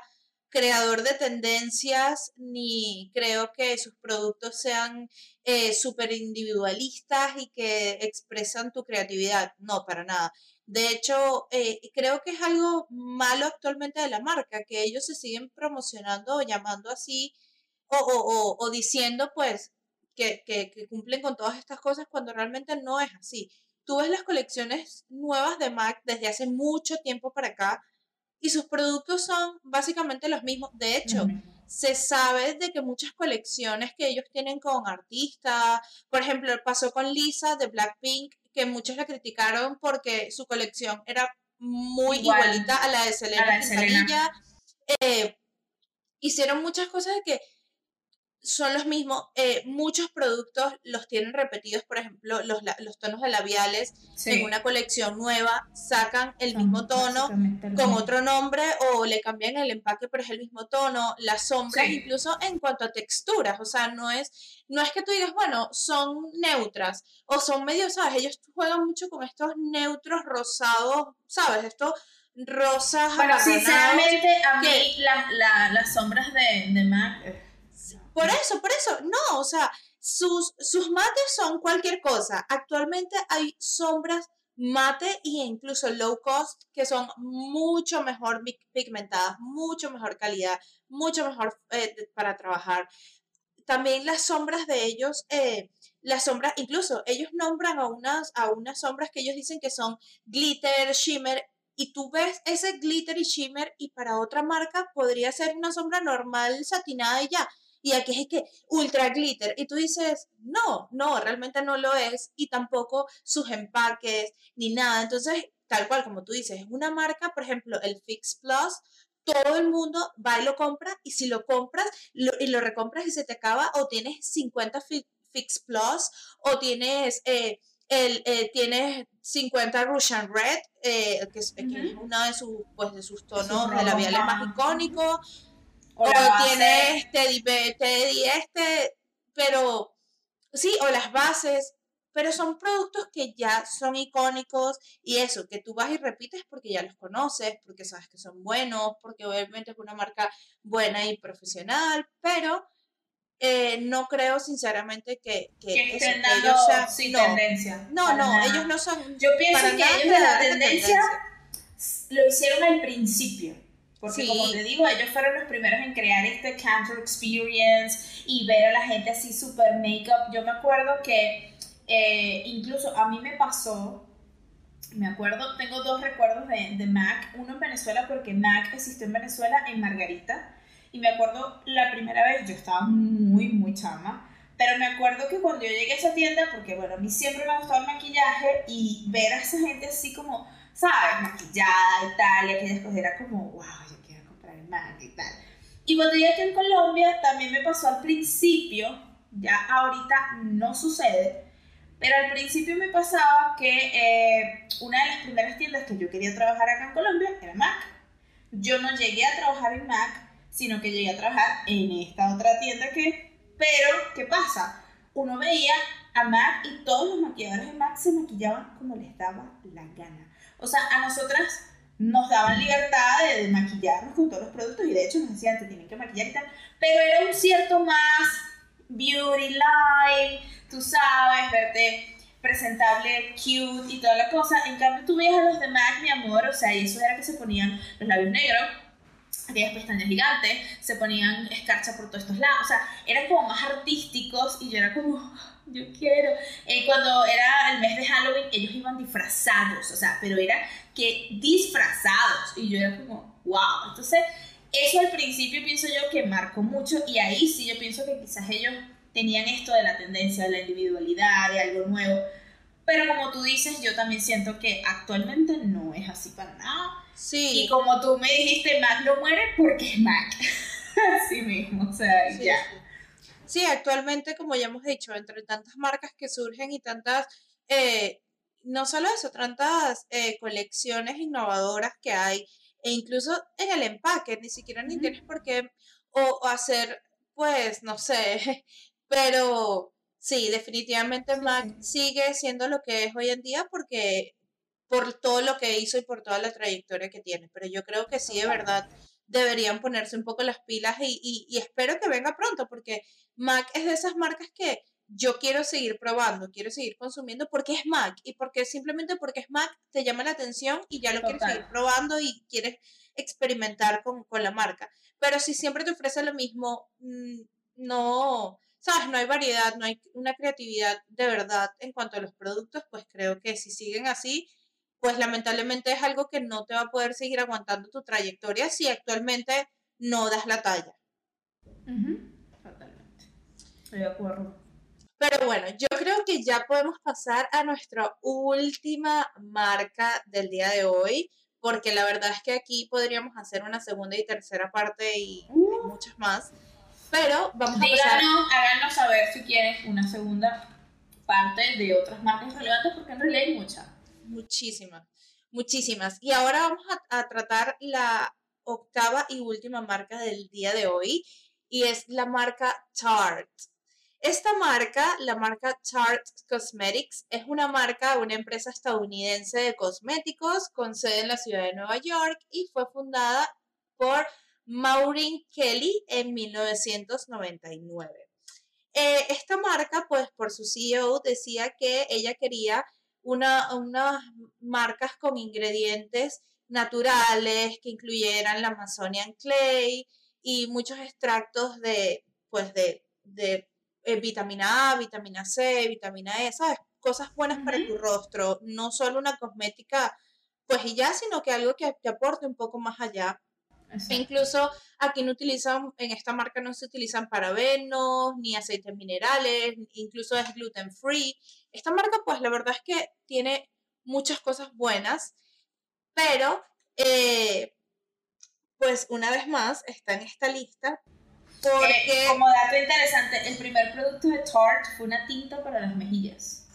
S1: creador de tendencias, ni creo que sus productos sean eh, súper individualistas y que expresan tu creatividad. No, para nada. De hecho, eh, creo que es algo malo actualmente de la marca, que ellos se siguen promocionando o llamando así o, o, o, diciendo pues que, que, que cumplen con todas estas cosas cuando realmente no es así. Tú ves las colecciones nuevas de MAC desde hace mucho tiempo para acá y sus productos son básicamente los mismos. De hecho, se sabe de que muchas colecciones que ellos tienen con artistas, por ejemplo, pasó con Lisa de Blackpink, que muchos la criticaron porque su colección era muy igualita a la de Selena, eh, hicieron muchas cosas de que son los mismos. Eh, muchos productos los tienen repetidos, por ejemplo, los, los tonos de labiales en una colección nueva sacan el mismo tono con otro nombre o le cambian el empaque, pero es el mismo tono. Las sombras, incluso en cuanto a texturas, o sea, no es, no es que tú digas, bueno, son neutras o son medio, ¿sabes? Ellos juegan mucho con estos neutros rosados, ¿sabes? Estos rosas.
S2: Bueno, sinceramente, a mí las sombras de, de MAC
S1: por eso, por eso, no, o sea, sus, sus mates son cualquier cosa. Actualmente hay sombras mate e incluso low cost que son mucho mejor pigmentadas, mucho mejor calidad, mucho mejor eh, para trabajar. También las sombras de ellos, eh, las sombras, incluso ellos nombran a unas, a unas sombras que ellos dicen que son glitter, shimmer, y tú ves ese glitter y shimmer y para otra marca podría ser una sombra normal satinada y ya y aquí es que ultra glitter. Y tú dices, no, no, realmente no lo es. Y tampoco sus empaques ni nada. Entonces, tal cual como tú dices, es una marca, por ejemplo, el Fix Plus. Todo el mundo va y lo compra y si lo compras y lo recompras y se te acaba o tienes 50 Fix Plus o tienes... Eh, el, eh, tienes 50 Russian Red, eh, que, es, uno de sus, pues, de sus tonos de labiales más icónicos o, tienes Teddy, Teddy este, pero sí, o las bases, pero son productos que ya son icónicos y eso, que tú vas y repites porque ya los conoces, porque sabes que son buenos, porque obviamente es una marca buena y profesional, pero eh, no creo sinceramente que,
S2: que, estén dando sin tendencia.
S1: No, no, ellos no son.
S2: Yo pienso que ellos la tendencia lo hicieron al principio porque como te digo, ellos fueron los primeros en crear este counter experience y ver a la gente así super make-up. Yo me acuerdo que eh, incluso a mí me pasó, me acuerdo, tengo dos recuerdos de, de Mac, uno en Venezuela porque Mac existió en Venezuela en Margarita. Y me acuerdo la primera vez, yo estaba muy, muy chama, pero me acuerdo que cuando yo llegué a esa tienda, porque bueno, a mí siempre me ha gustado el maquillaje y ver a esa gente así como, ¿sabes? Maquillada y tal, y aquellas cosas, era como, wow, y tal. Y cuando llegué aquí en Colombia, también me pasó al principio, ya ahorita no sucede, pero al principio me pasaba que eh, una de las primeras tiendas que yo quería trabajar acá en Colombia era MAC. Yo no llegué a trabajar en MAC, sino que llegué a trabajar en esta otra tienda que... Pero, ¿qué pasa? Uno veía a MAC y todos los maquilladores de MAC se maquillaban como les daba la gana. O sea, a nosotras nos daban libertad de, maquillarnos con todos los productos y de hecho nos decían, te tienen que maquillar y tal, pero era un cierto más beauty line, tú sabes, verte presentable, cute y toda la cosa. En cambio, tú veías a los de MAC, mi amor, o sea, y eso era que se ponían los labios negros, aquellas pestañas gigantes, se ponían escarcha por todos estos lados, o sea, eran como más artísticos y yo era como, yo quiero. Eh, cuando era el mes de Halloween, ellos iban disfrazados, o sea, pero era que disfrazados. Y yo era como, wow. Entonces, eso al principio pienso yo que marcó mucho y ahí sí yo pienso que quizás ellos tenían esto de la tendencia, de la individualidad, de algo nuevo. Pero como tú dices, yo también siento que actualmente no es así para nada.
S1: Sí.
S2: Y como tú me dijiste, Mac no muere porque es Mac. así mismo, o sea, ya.
S1: Sí. actualmente, como ya hemos dicho, entre tantas marcas que surgen y tantas... Eh, no solo eso, tantas eh, colecciones innovadoras que hay, e incluso en el empaque, ni siquiera ni tienes por qué o, hacer, pues, no sé, pero sí, definitivamente Mac sigue siendo lo que es hoy en día porque por todo lo que hizo y por toda la trayectoria que tiene, pero yo creo que sí, de verdad, deberían ponerse un poco las pilas y, y espero que venga pronto porque Mac es de esas marcas que yo quiero seguir probando, quiero seguir consumiendo porque es Mac y porque simplemente porque es Mac te llama la atención y ya lo quieres seguir probando y quieres experimentar con, la marca. Pero si siempre te ofrece lo mismo, mm, no, sabes, no hay variedad, no hay una creatividad de verdad en cuanto a los productos, pues creo que si siguen así, pues lamentablemente es algo que no te va a poder seguir aguantando tu trayectoria si actualmente no das la talla.
S2: Totalmente. Estoy de acuerdo.
S1: Pero bueno, yo creo que ya podemos pasar a nuestra última marca del día de hoy, porque la verdad es que aquí podríamos hacer una segunda y tercera parte y, uh. muchas más. Pero vamos a pasar.
S2: Háganos saber si quieren una segunda parte de otras marcas relevantes, porque en realidad hay muchas.
S1: Muchísimas, muchísimas. Y ahora vamos a, a tratar la octava y última marca del día de hoy, y es la marca Tarte. Esta marca, la marca Tarte Cosmetics, es una marca una empresa estadounidense de cosméticos con sede en la ciudad de Nueva York y fue fundada por Maureen Kelly en 1999. Eh, esta marca, pues por su CEO, decía que ella quería una, unas marcas con ingredientes naturales que incluyeran la Amazonian Clay y muchos extractos de, pues de eh, vitamina A, vitamina C, vitamina E, ¿sabes? Cosas buenas para tu rostro, no solo una cosmética, pues y ya, sino que algo que te aporte un poco más allá. E incluso aquí no utilizan, en esta marca no se utilizan parabenos, ni aceites minerales, incluso es gluten free. Esta marca, pues la verdad es que tiene muchas cosas buenas, pero, eh, pues una vez más, está en esta lista
S2: porque... como dato interesante, el primer producto de Tarte fue una tinta para las mejillas.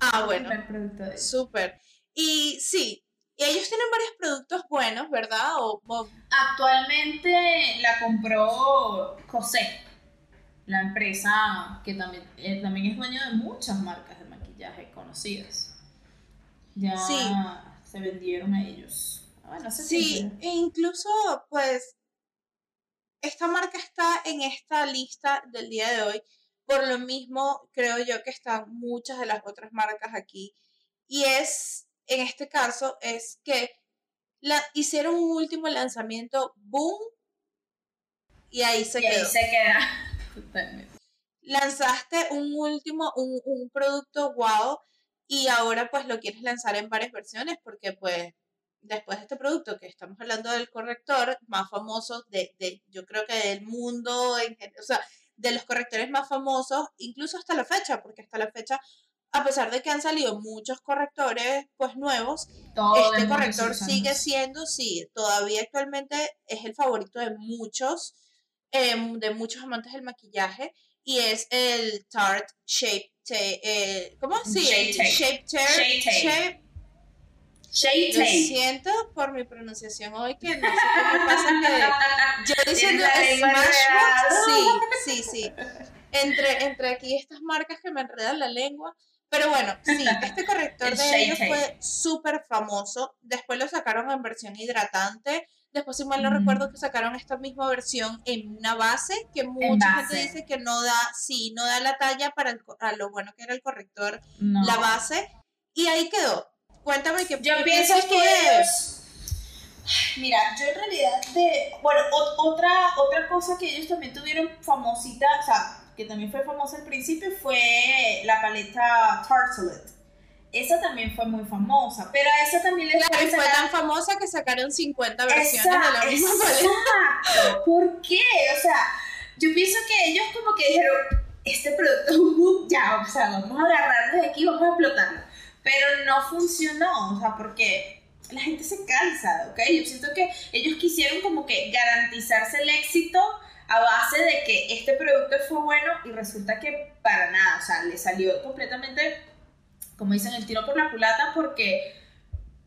S1: Ah, bueno. El primer producto de Súper. Y sí, y ellos tienen varios productos buenos, ¿verdad? O,
S2: Actualmente la compró José, la empresa que también, eh, también es dueño de muchas marcas de maquillaje conocidas. Ya se vendieron a ellos. Bueno,
S1: sí, e incluso pues esta marca está en esta lista del día de hoy. Por lo mismo, creo yo que están muchas de las otras marcas aquí. Y es, en este caso, es que la, hicieron un último lanzamiento, boom, y ahí se
S2: y Ahí se queda.
S1: Lanzaste un último, un, un producto wow, y ahora pues lo quieres lanzar en varias versiones porque pues después de este producto, que estamos hablando del corrector más famoso de, de yo creo que del mundo, en, o sea, de los correctores más famosos, incluso hasta la fecha, porque hasta la fecha, a pesar de que han salido muchos correctores pues nuevos, este corrector sigue siendo, sí, todavía actualmente es el favorito de muchos, em, de muchos amantes del maquillaje, y es el Tarte Shape, eh, ¿cómo? Sí, Shape Shape lo siento por mi pronunciación hoy, que no sé me pasa que yo diciendo Smashbox, sí, sí, sí. Entre, entre aquí estas marcas que me enredan la lengua. Pero bueno, sí, este corrector de ellos fue súper famoso. Después lo sacaron en versión hidratante. Después, si mal no recuerdo, que sacaron esta misma versión en una base, que mucha gente dice que no da, sí, no da la talla para a lo bueno que era el corrector, la base. Y ahí quedó. Cuéntame qué
S2: Yo pienso que ellos. Mira, yo en realidad de. Bueno, otra, otra cosa que ellos también tuvieron famosita, o sea, que también fue famosa al principio, fue la paleta Tartlet. Esa también fue muy famosa, pero a esa también
S1: les claro, fue tan famosa que sacaron 50 versiones de la misma paleta.
S2: ¿Por qué? O sea, yo pienso que ellos como que dijeron, este producto, ya, o sea, vamos a agarrarlo de aquí, vamos a explotarlo. Pero no funcionó, o sea, porque la gente se cansa, ¿ok? Yo siento que ellos quisieron como que garantizarse el éxito a base de que este producto fue bueno y resulta que para nada, o sea, le salió completamente como dicen, el tiro por la culata porque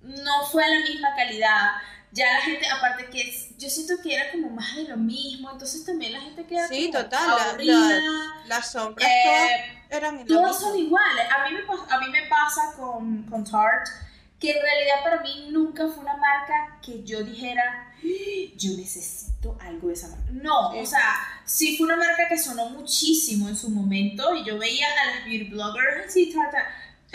S2: no fue la misma calidad. Ya la gente, aparte que yo siento que era como más de lo mismo, entonces también la gente queda
S1: Sí,
S2: como
S1: total, la-
S2: aburrida.
S1: Las sombras
S2: Eh,
S1: todas eran
S2: Todas son iguales. A mí me, a mí me pasa con, con Tarte que en realidad para mí nunca fue una marca que yo dijera, "Ah, yo necesito algo de esa marca. No,
S1: Sí.
S2: o sea, sí fue una marca que sonó muchísimo en su momento y yo veía a las beauty bloggers así, Tarte.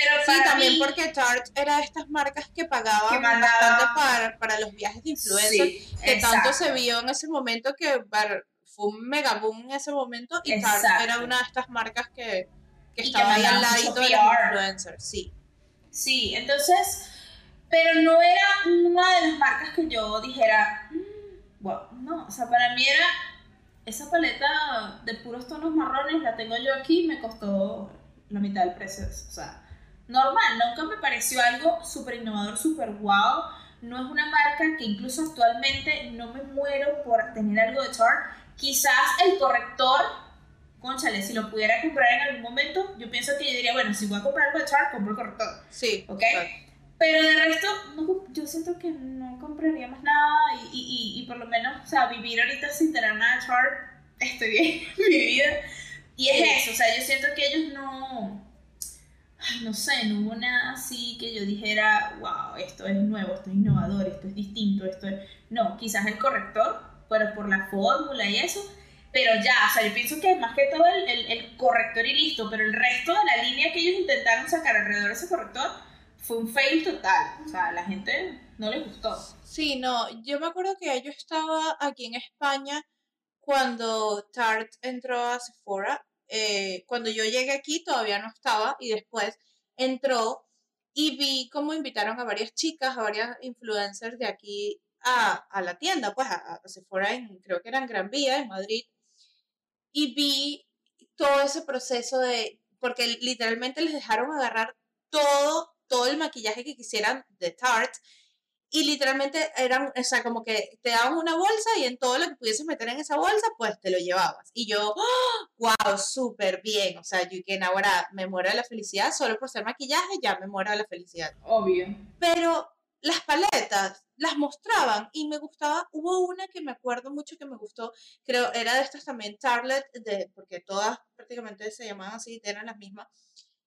S2: Pero
S1: Sí, también
S2: mí,
S1: porque Tarte era de estas marcas que pagaban
S2: Que mandaba-
S1: bastante para, para los viajes de influencers,
S2: sí,
S1: que tanto se vio en ese momento que fue un mega boom en ese momento y Tarte
S2: Exacto.
S1: era una de estas marcas que, que
S2: Y
S1: estaba ahí al
S2: mucho
S1: de los influencers, sí.
S2: Sí, entonces, pero no era una de las marcas que yo dijera, "Mm, wow, no, o sea, para mí era esa paleta de puros tonos marrones, la tengo yo aquí, me costó la mitad del precio, o sea, normal, nunca me pareció algo súper innovador, súper wow, no es una marca que incluso actualmente no me muero por tener algo de Tarte, quizás el corrector, conchale, si lo pudiera comprar en algún momento, yo pienso que yo diría, bueno, si voy a comprar algo de Tarte, compro el corrector.
S1: Sí,
S2: ¿Ok? Pero de resto, no, yo siento que no compraría más nada y, y, y, y por lo menos, o sea, vivir ahorita sin tener nada de Tarte, estoy bien en mi vida. Y es eso, o sea, yo siento que ellos no, no sé, no hubo nada así que yo dijera, wow, esto es nuevo, esto es innovador, esto es distinto, esto es... No, quizás el corrector, pero por la fórmula y eso, pero ya, o sea, yo pienso que más que todo el, el, el corrector y listo, pero el resto de la línea que ellos intentaron sacar alrededor de ese corrector fue un fail total. O sea, a la gente no le gustó.
S1: Sí, no, yo me acuerdo que yo estaba aquí en España cuando Tarte entró a Sephora. Eh, cuando yo llegué aquí todavía no estaba y después entró y vi cómo invitaron a varias chicas, a varias influencers de aquí a, a la tienda, pues a, a Sephora en, creo que era en Gran Vía, en Madrid, y vi todo ese proceso de, porque literalmente les dejaron agarrar todo, todo el maquillaje que quisieran de Tarte y literalmente eran, o sea, como que te daban una bolsa y en todo lo que pudieses meter en esa bolsa, pues te lo llevabas. Y yo, wow, súper bien. O sea, yo que ahora me muero de la felicidad solo por ser maquillaje, ya me muero de la felicidad.
S2: Obvio.
S1: Pero las paletas las mostraban y me gustaba. Hubo una que me acuerdo mucho que me gustó, creo, era de estas también, Tarlet, de, porque todas prácticamente se llamaban así, eran las mismas,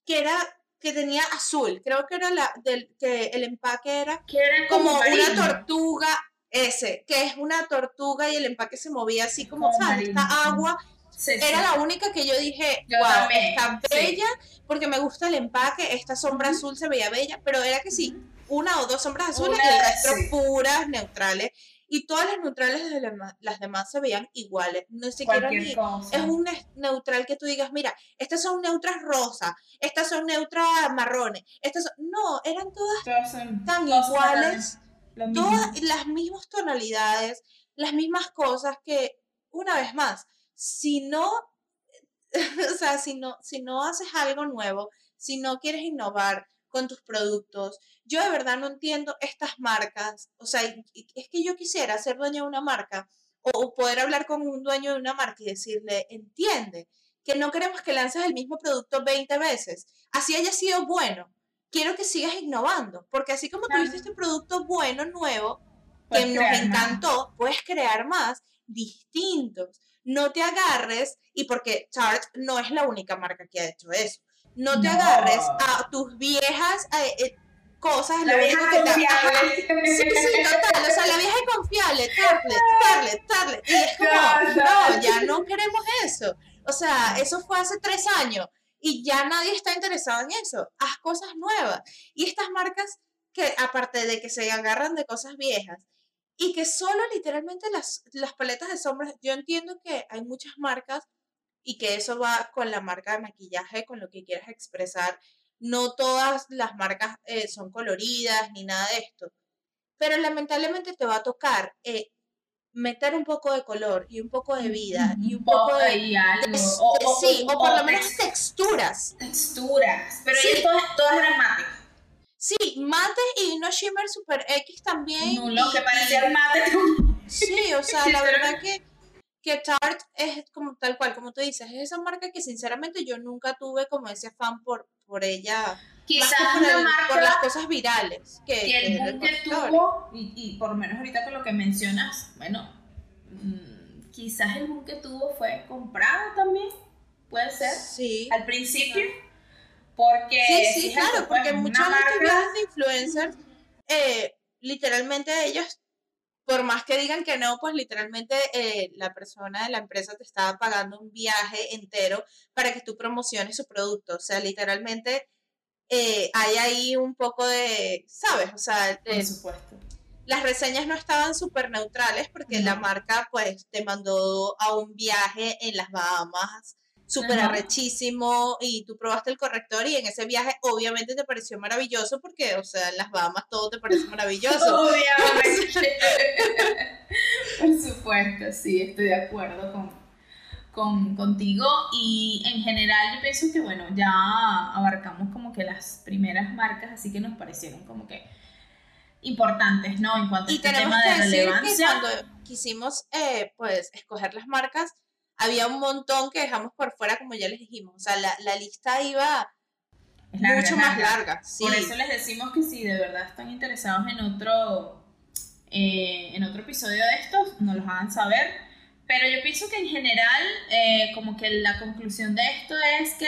S1: que era que tenía azul, creo que era la del que el empaque era
S2: era
S1: como
S2: como,
S1: una tortuga ese, que es una tortuga y el empaque se movía así como,
S2: Como
S1: ¿sabes? Esta agua
S2: Sí, sí.
S1: era la única que yo dije,
S2: Yo
S1: wow,
S2: también,
S1: está
S2: sí.
S1: bella, porque me gusta el empaque, esta sombra azul se veía bella, pero era que sí, una o dos sombras azules
S2: Una,
S1: y el resto
S2: sí.
S1: puras, neutrales, y todas las neutrales de las demás- las demás se veían iguales, no siquiera
S2: Cualquier
S1: ni...
S2: cosa.
S1: Es un ne- neutral que tú digas, mira, estas son neutras rosas, estas son neutras marrones, estas son... No, eran todas
S2: Todas son
S1: tan
S2: todas
S1: iguales, todas las mismas tonalidades, las mismas cosas que, una vez más, si no, o sea, si no, si no haces algo nuevo, si no quieres innovar con tus productos, yo de verdad no entiendo estas marcas, o sea, es que yo quisiera ser dueña de una marca o, poder hablar con un dueño de una marca y decirle, entiende que no queremos que lances el mismo producto 20 veces, así haya sido bueno, quiero que sigas innovando, porque así como
S2: Claro.
S1: tuviste este producto bueno, nuevo, que nos
S2: más.
S1: encantó, puedes crear más distintos. No te agarres, y porque Tarte no es la única marca que ha hecho eso, no te
S2: No.
S1: agarres a tus viejas eh, cosas,
S2: La vieja
S1: que
S2: confiable.
S1: Sí, sí, total, o sea, la vieja confiable, Tarlet, Tarlet, Tarlet, y es como,
S2: Total.
S1: no, ya no queremos eso. O sea, eso fue hace tres años y ya nadie está interesado en eso. Haz cosas nuevas. Y estas marcas que, aparte de que se agarran de cosas viejas y que solo literalmente las, las paletas de sombras, yo entiendo que hay muchas marcas y que eso va con la marca de maquillaje, con lo que quieras expresar. No todas las marcas eh, son coloridas ni nada de esto. Pero lamentablemente te va a tocar eh, meter un poco de color y un poco de vida y un poco de,
S2: ahí algo.
S1: de-
S2: o,
S1: de-
S2: o-
S1: sí, o por lo
S2: o
S1: menos
S2: tex-
S1: texturas.
S2: texturas. Pero
S1: Sí.
S2: todas, todas eran mate.
S1: Sí, mates y no shimmer super X también.
S2: Nulo,
S1: y-
S2: que
S1: y-
S2: parecían mate.
S1: Sí, o sea, la verdad que, que Tarte es como tal cual, como tú dices, es esa marca que sinceramente yo nunca tuve como ese afán por, por ella.
S2: Quizás
S1: más que por,
S2: una
S1: el-
S2: marca
S1: por las cosas virales que,
S2: que el
S1: que
S2: tuvo, y, y por lo menos ahorita con lo que mencionas, bueno, mm, quizás el boom que tuvo fue comprado también, puede ser,
S1: Sí.
S2: al principio, porque...
S1: Sí, sí, claro, porque estos
S2: marca-
S1: de influencers, eh, literalmente ellos, por más que digan que no, pues literalmente eh, la persona de la empresa te estaba pagando un viaje entero para que tú promociones su producto. O sea, literalmente eh, hay ahí un poco de, ¿sabes? O sea,
S2: Por
S1: eh,
S2: supuesto.
S1: las reseñas no estaban súper neutrales porque la
S2: No.
S1: marca pues te mandó a un viaje en las Bahamas súper arrechísimo y tú probaste el corrector y en ese viaje obviamente te pareció maravilloso porque, o sea, en las Bahamas todo te parece maravilloso.
S2: Obviamente. Por supuesto, sí, estoy de acuerdo con, con, contigo. Y en general yo pienso que, bueno, ya abarcamos como que las primeras marcas, así que nos parecieron como que importantes, ¿no? En cuanto a
S1: Y
S2: este
S1: tenemos
S2: tema
S1: que
S2: de
S1: decir que cuando quisimos eh, pues escoger las marcas, había un montón que dejamos por fuera, como ya les dijimos. O sea, la, la lista iba
S2: larga,
S1: mucho más
S2: larga.
S1: larga. Sí.
S2: Por eso les decimos que si de verdad están interesados en otro, eh, en otro episodio de estos, nos los hagan saber. Pero yo pienso que en general, eh, como que la conclusión de esto es que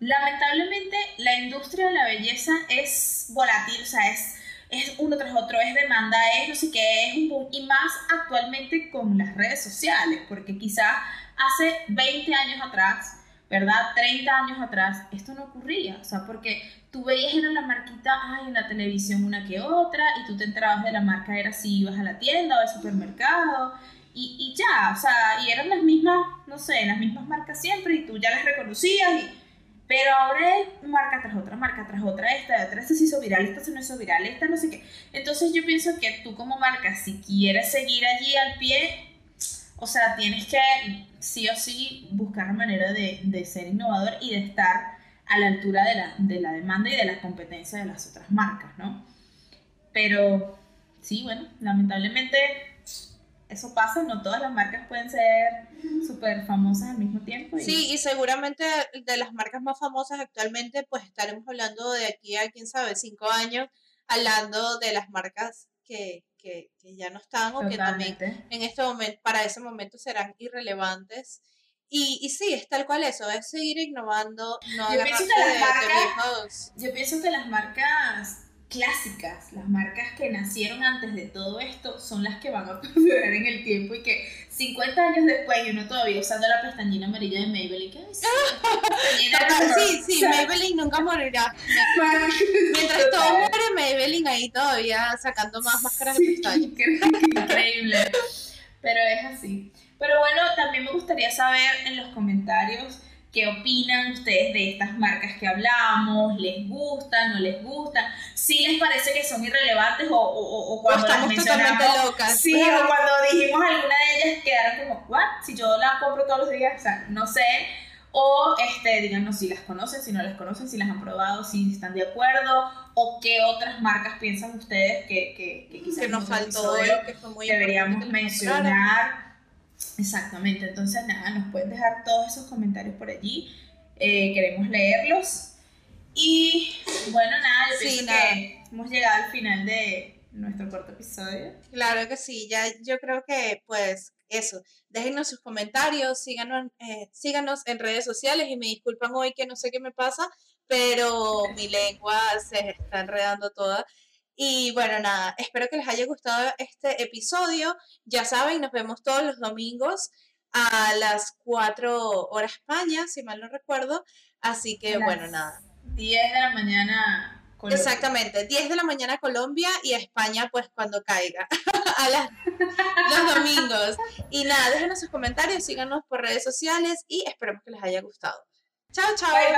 S2: lamentablemente la industria de la belleza es volátil, o sea, es, es uno tras otro, es demanda, es no sé qué, es un boom, y más actualmente con las redes sociales, porque quizás hace 20 años atrás ¿verdad? 30 años atrás, esto no ocurría, o sea, porque tú veías en la marquita, ay, en la televisión una que otra, y tú te enterabas de la marca, era si ibas a la tienda o al supermercado, y, y ya, o sea, y eran las mismas, no sé, las mismas marcas siempre, y tú ya las reconocías, y, pero ahora es marca tras otra, marca tras otra, esta, otra, esta se hizo viral, esta se no hizo viral, esta no sé qué. Entonces yo pienso que tú como marca, si quieres seguir allí al pie, o sea, tienes que sí o sí buscar manera de, de ser innovador y de estar a la altura de la, de la demanda y de la competencia de las otras marcas, ¿no? Pero sí, bueno, lamentablemente eso pasa, no todas las marcas pueden ser súper famosas al mismo tiempo.
S1: Sí, y seguramente de las marcas más famosas actualmente, pues estaremos hablando de aquí a, quién sabe, cinco años, hablando de las marcas que, que, que ya no están o que también en este momento, para ese momento serán irrelevantes. Y, y sí, es tal cual eso, es seguir innovando, no
S2: Yo pienso que las marcas-. Yo pienso que las marcas clásicas, las marcas que nacieron antes de todo esto, son las que van a perdurar en el tiempo y que 50 años después y uno todavía usando la pestañina amarilla de Maybelline, que ay, sí, de
S1: Sí, Maybelline nunca morirá. Mientras todo muere, Maybelline ahí todavía sacando más máscaras de pestañas.
S2: incre- Increíble. Pero es así. Pero bueno, también me gustaría saber en los comentarios qué opinan ustedes de estas marcas que hablamos, les gustan, no les gustan, si les parece que son irrelevantes o, o, o- cuando las
S1: estamos
S2: mencionamos.
S1: totalmente locas.
S2: Sí, o cuando dijimos alguna de ellas quedaron como, ¿what? Si yo la compro todos los días, o sea, no sé. O este, díganos si las conocen, si no las conocen, si las han probado, si están de acuerdo, o qué otras marcas piensan ustedes que, que, que quizás
S1: que nos faltó, que fue muy
S2: deberíamos mencionar. Exactamente, entonces nada, nos pueden dejar todos esos comentarios por allí. Eh, queremos leerlos. Y bueno, nada, yo
S1: Sí,
S2: pienso
S1: nada.
S2: que hemos llegado al final de nuestro cuarto episodio.
S1: Claro que sí, ya yo creo que pues eso, déjenos sus comentarios, síganos, eh, síganos en redes sociales y me disculpan hoy que no sé qué me pasa, pero mi lengua se está enredando toda. Y bueno, nada, espero que les haya gustado este episodio. Ya saben, nos vemos todos los domingos a las 4 horas España, si mal no recuerdo. Así que
S2: las
S1: bueno, nada.
S2: 10 de la mañana. Colombia.
S1: Exactamente, 10 de la mañana Colombia y España pues cuando caiga, a las, los domingos. Y nada, déjenos sus comentarios, síganos por redes sociales y esperemos que les haya gustado. Chao, chao.
S2: Bye, bye.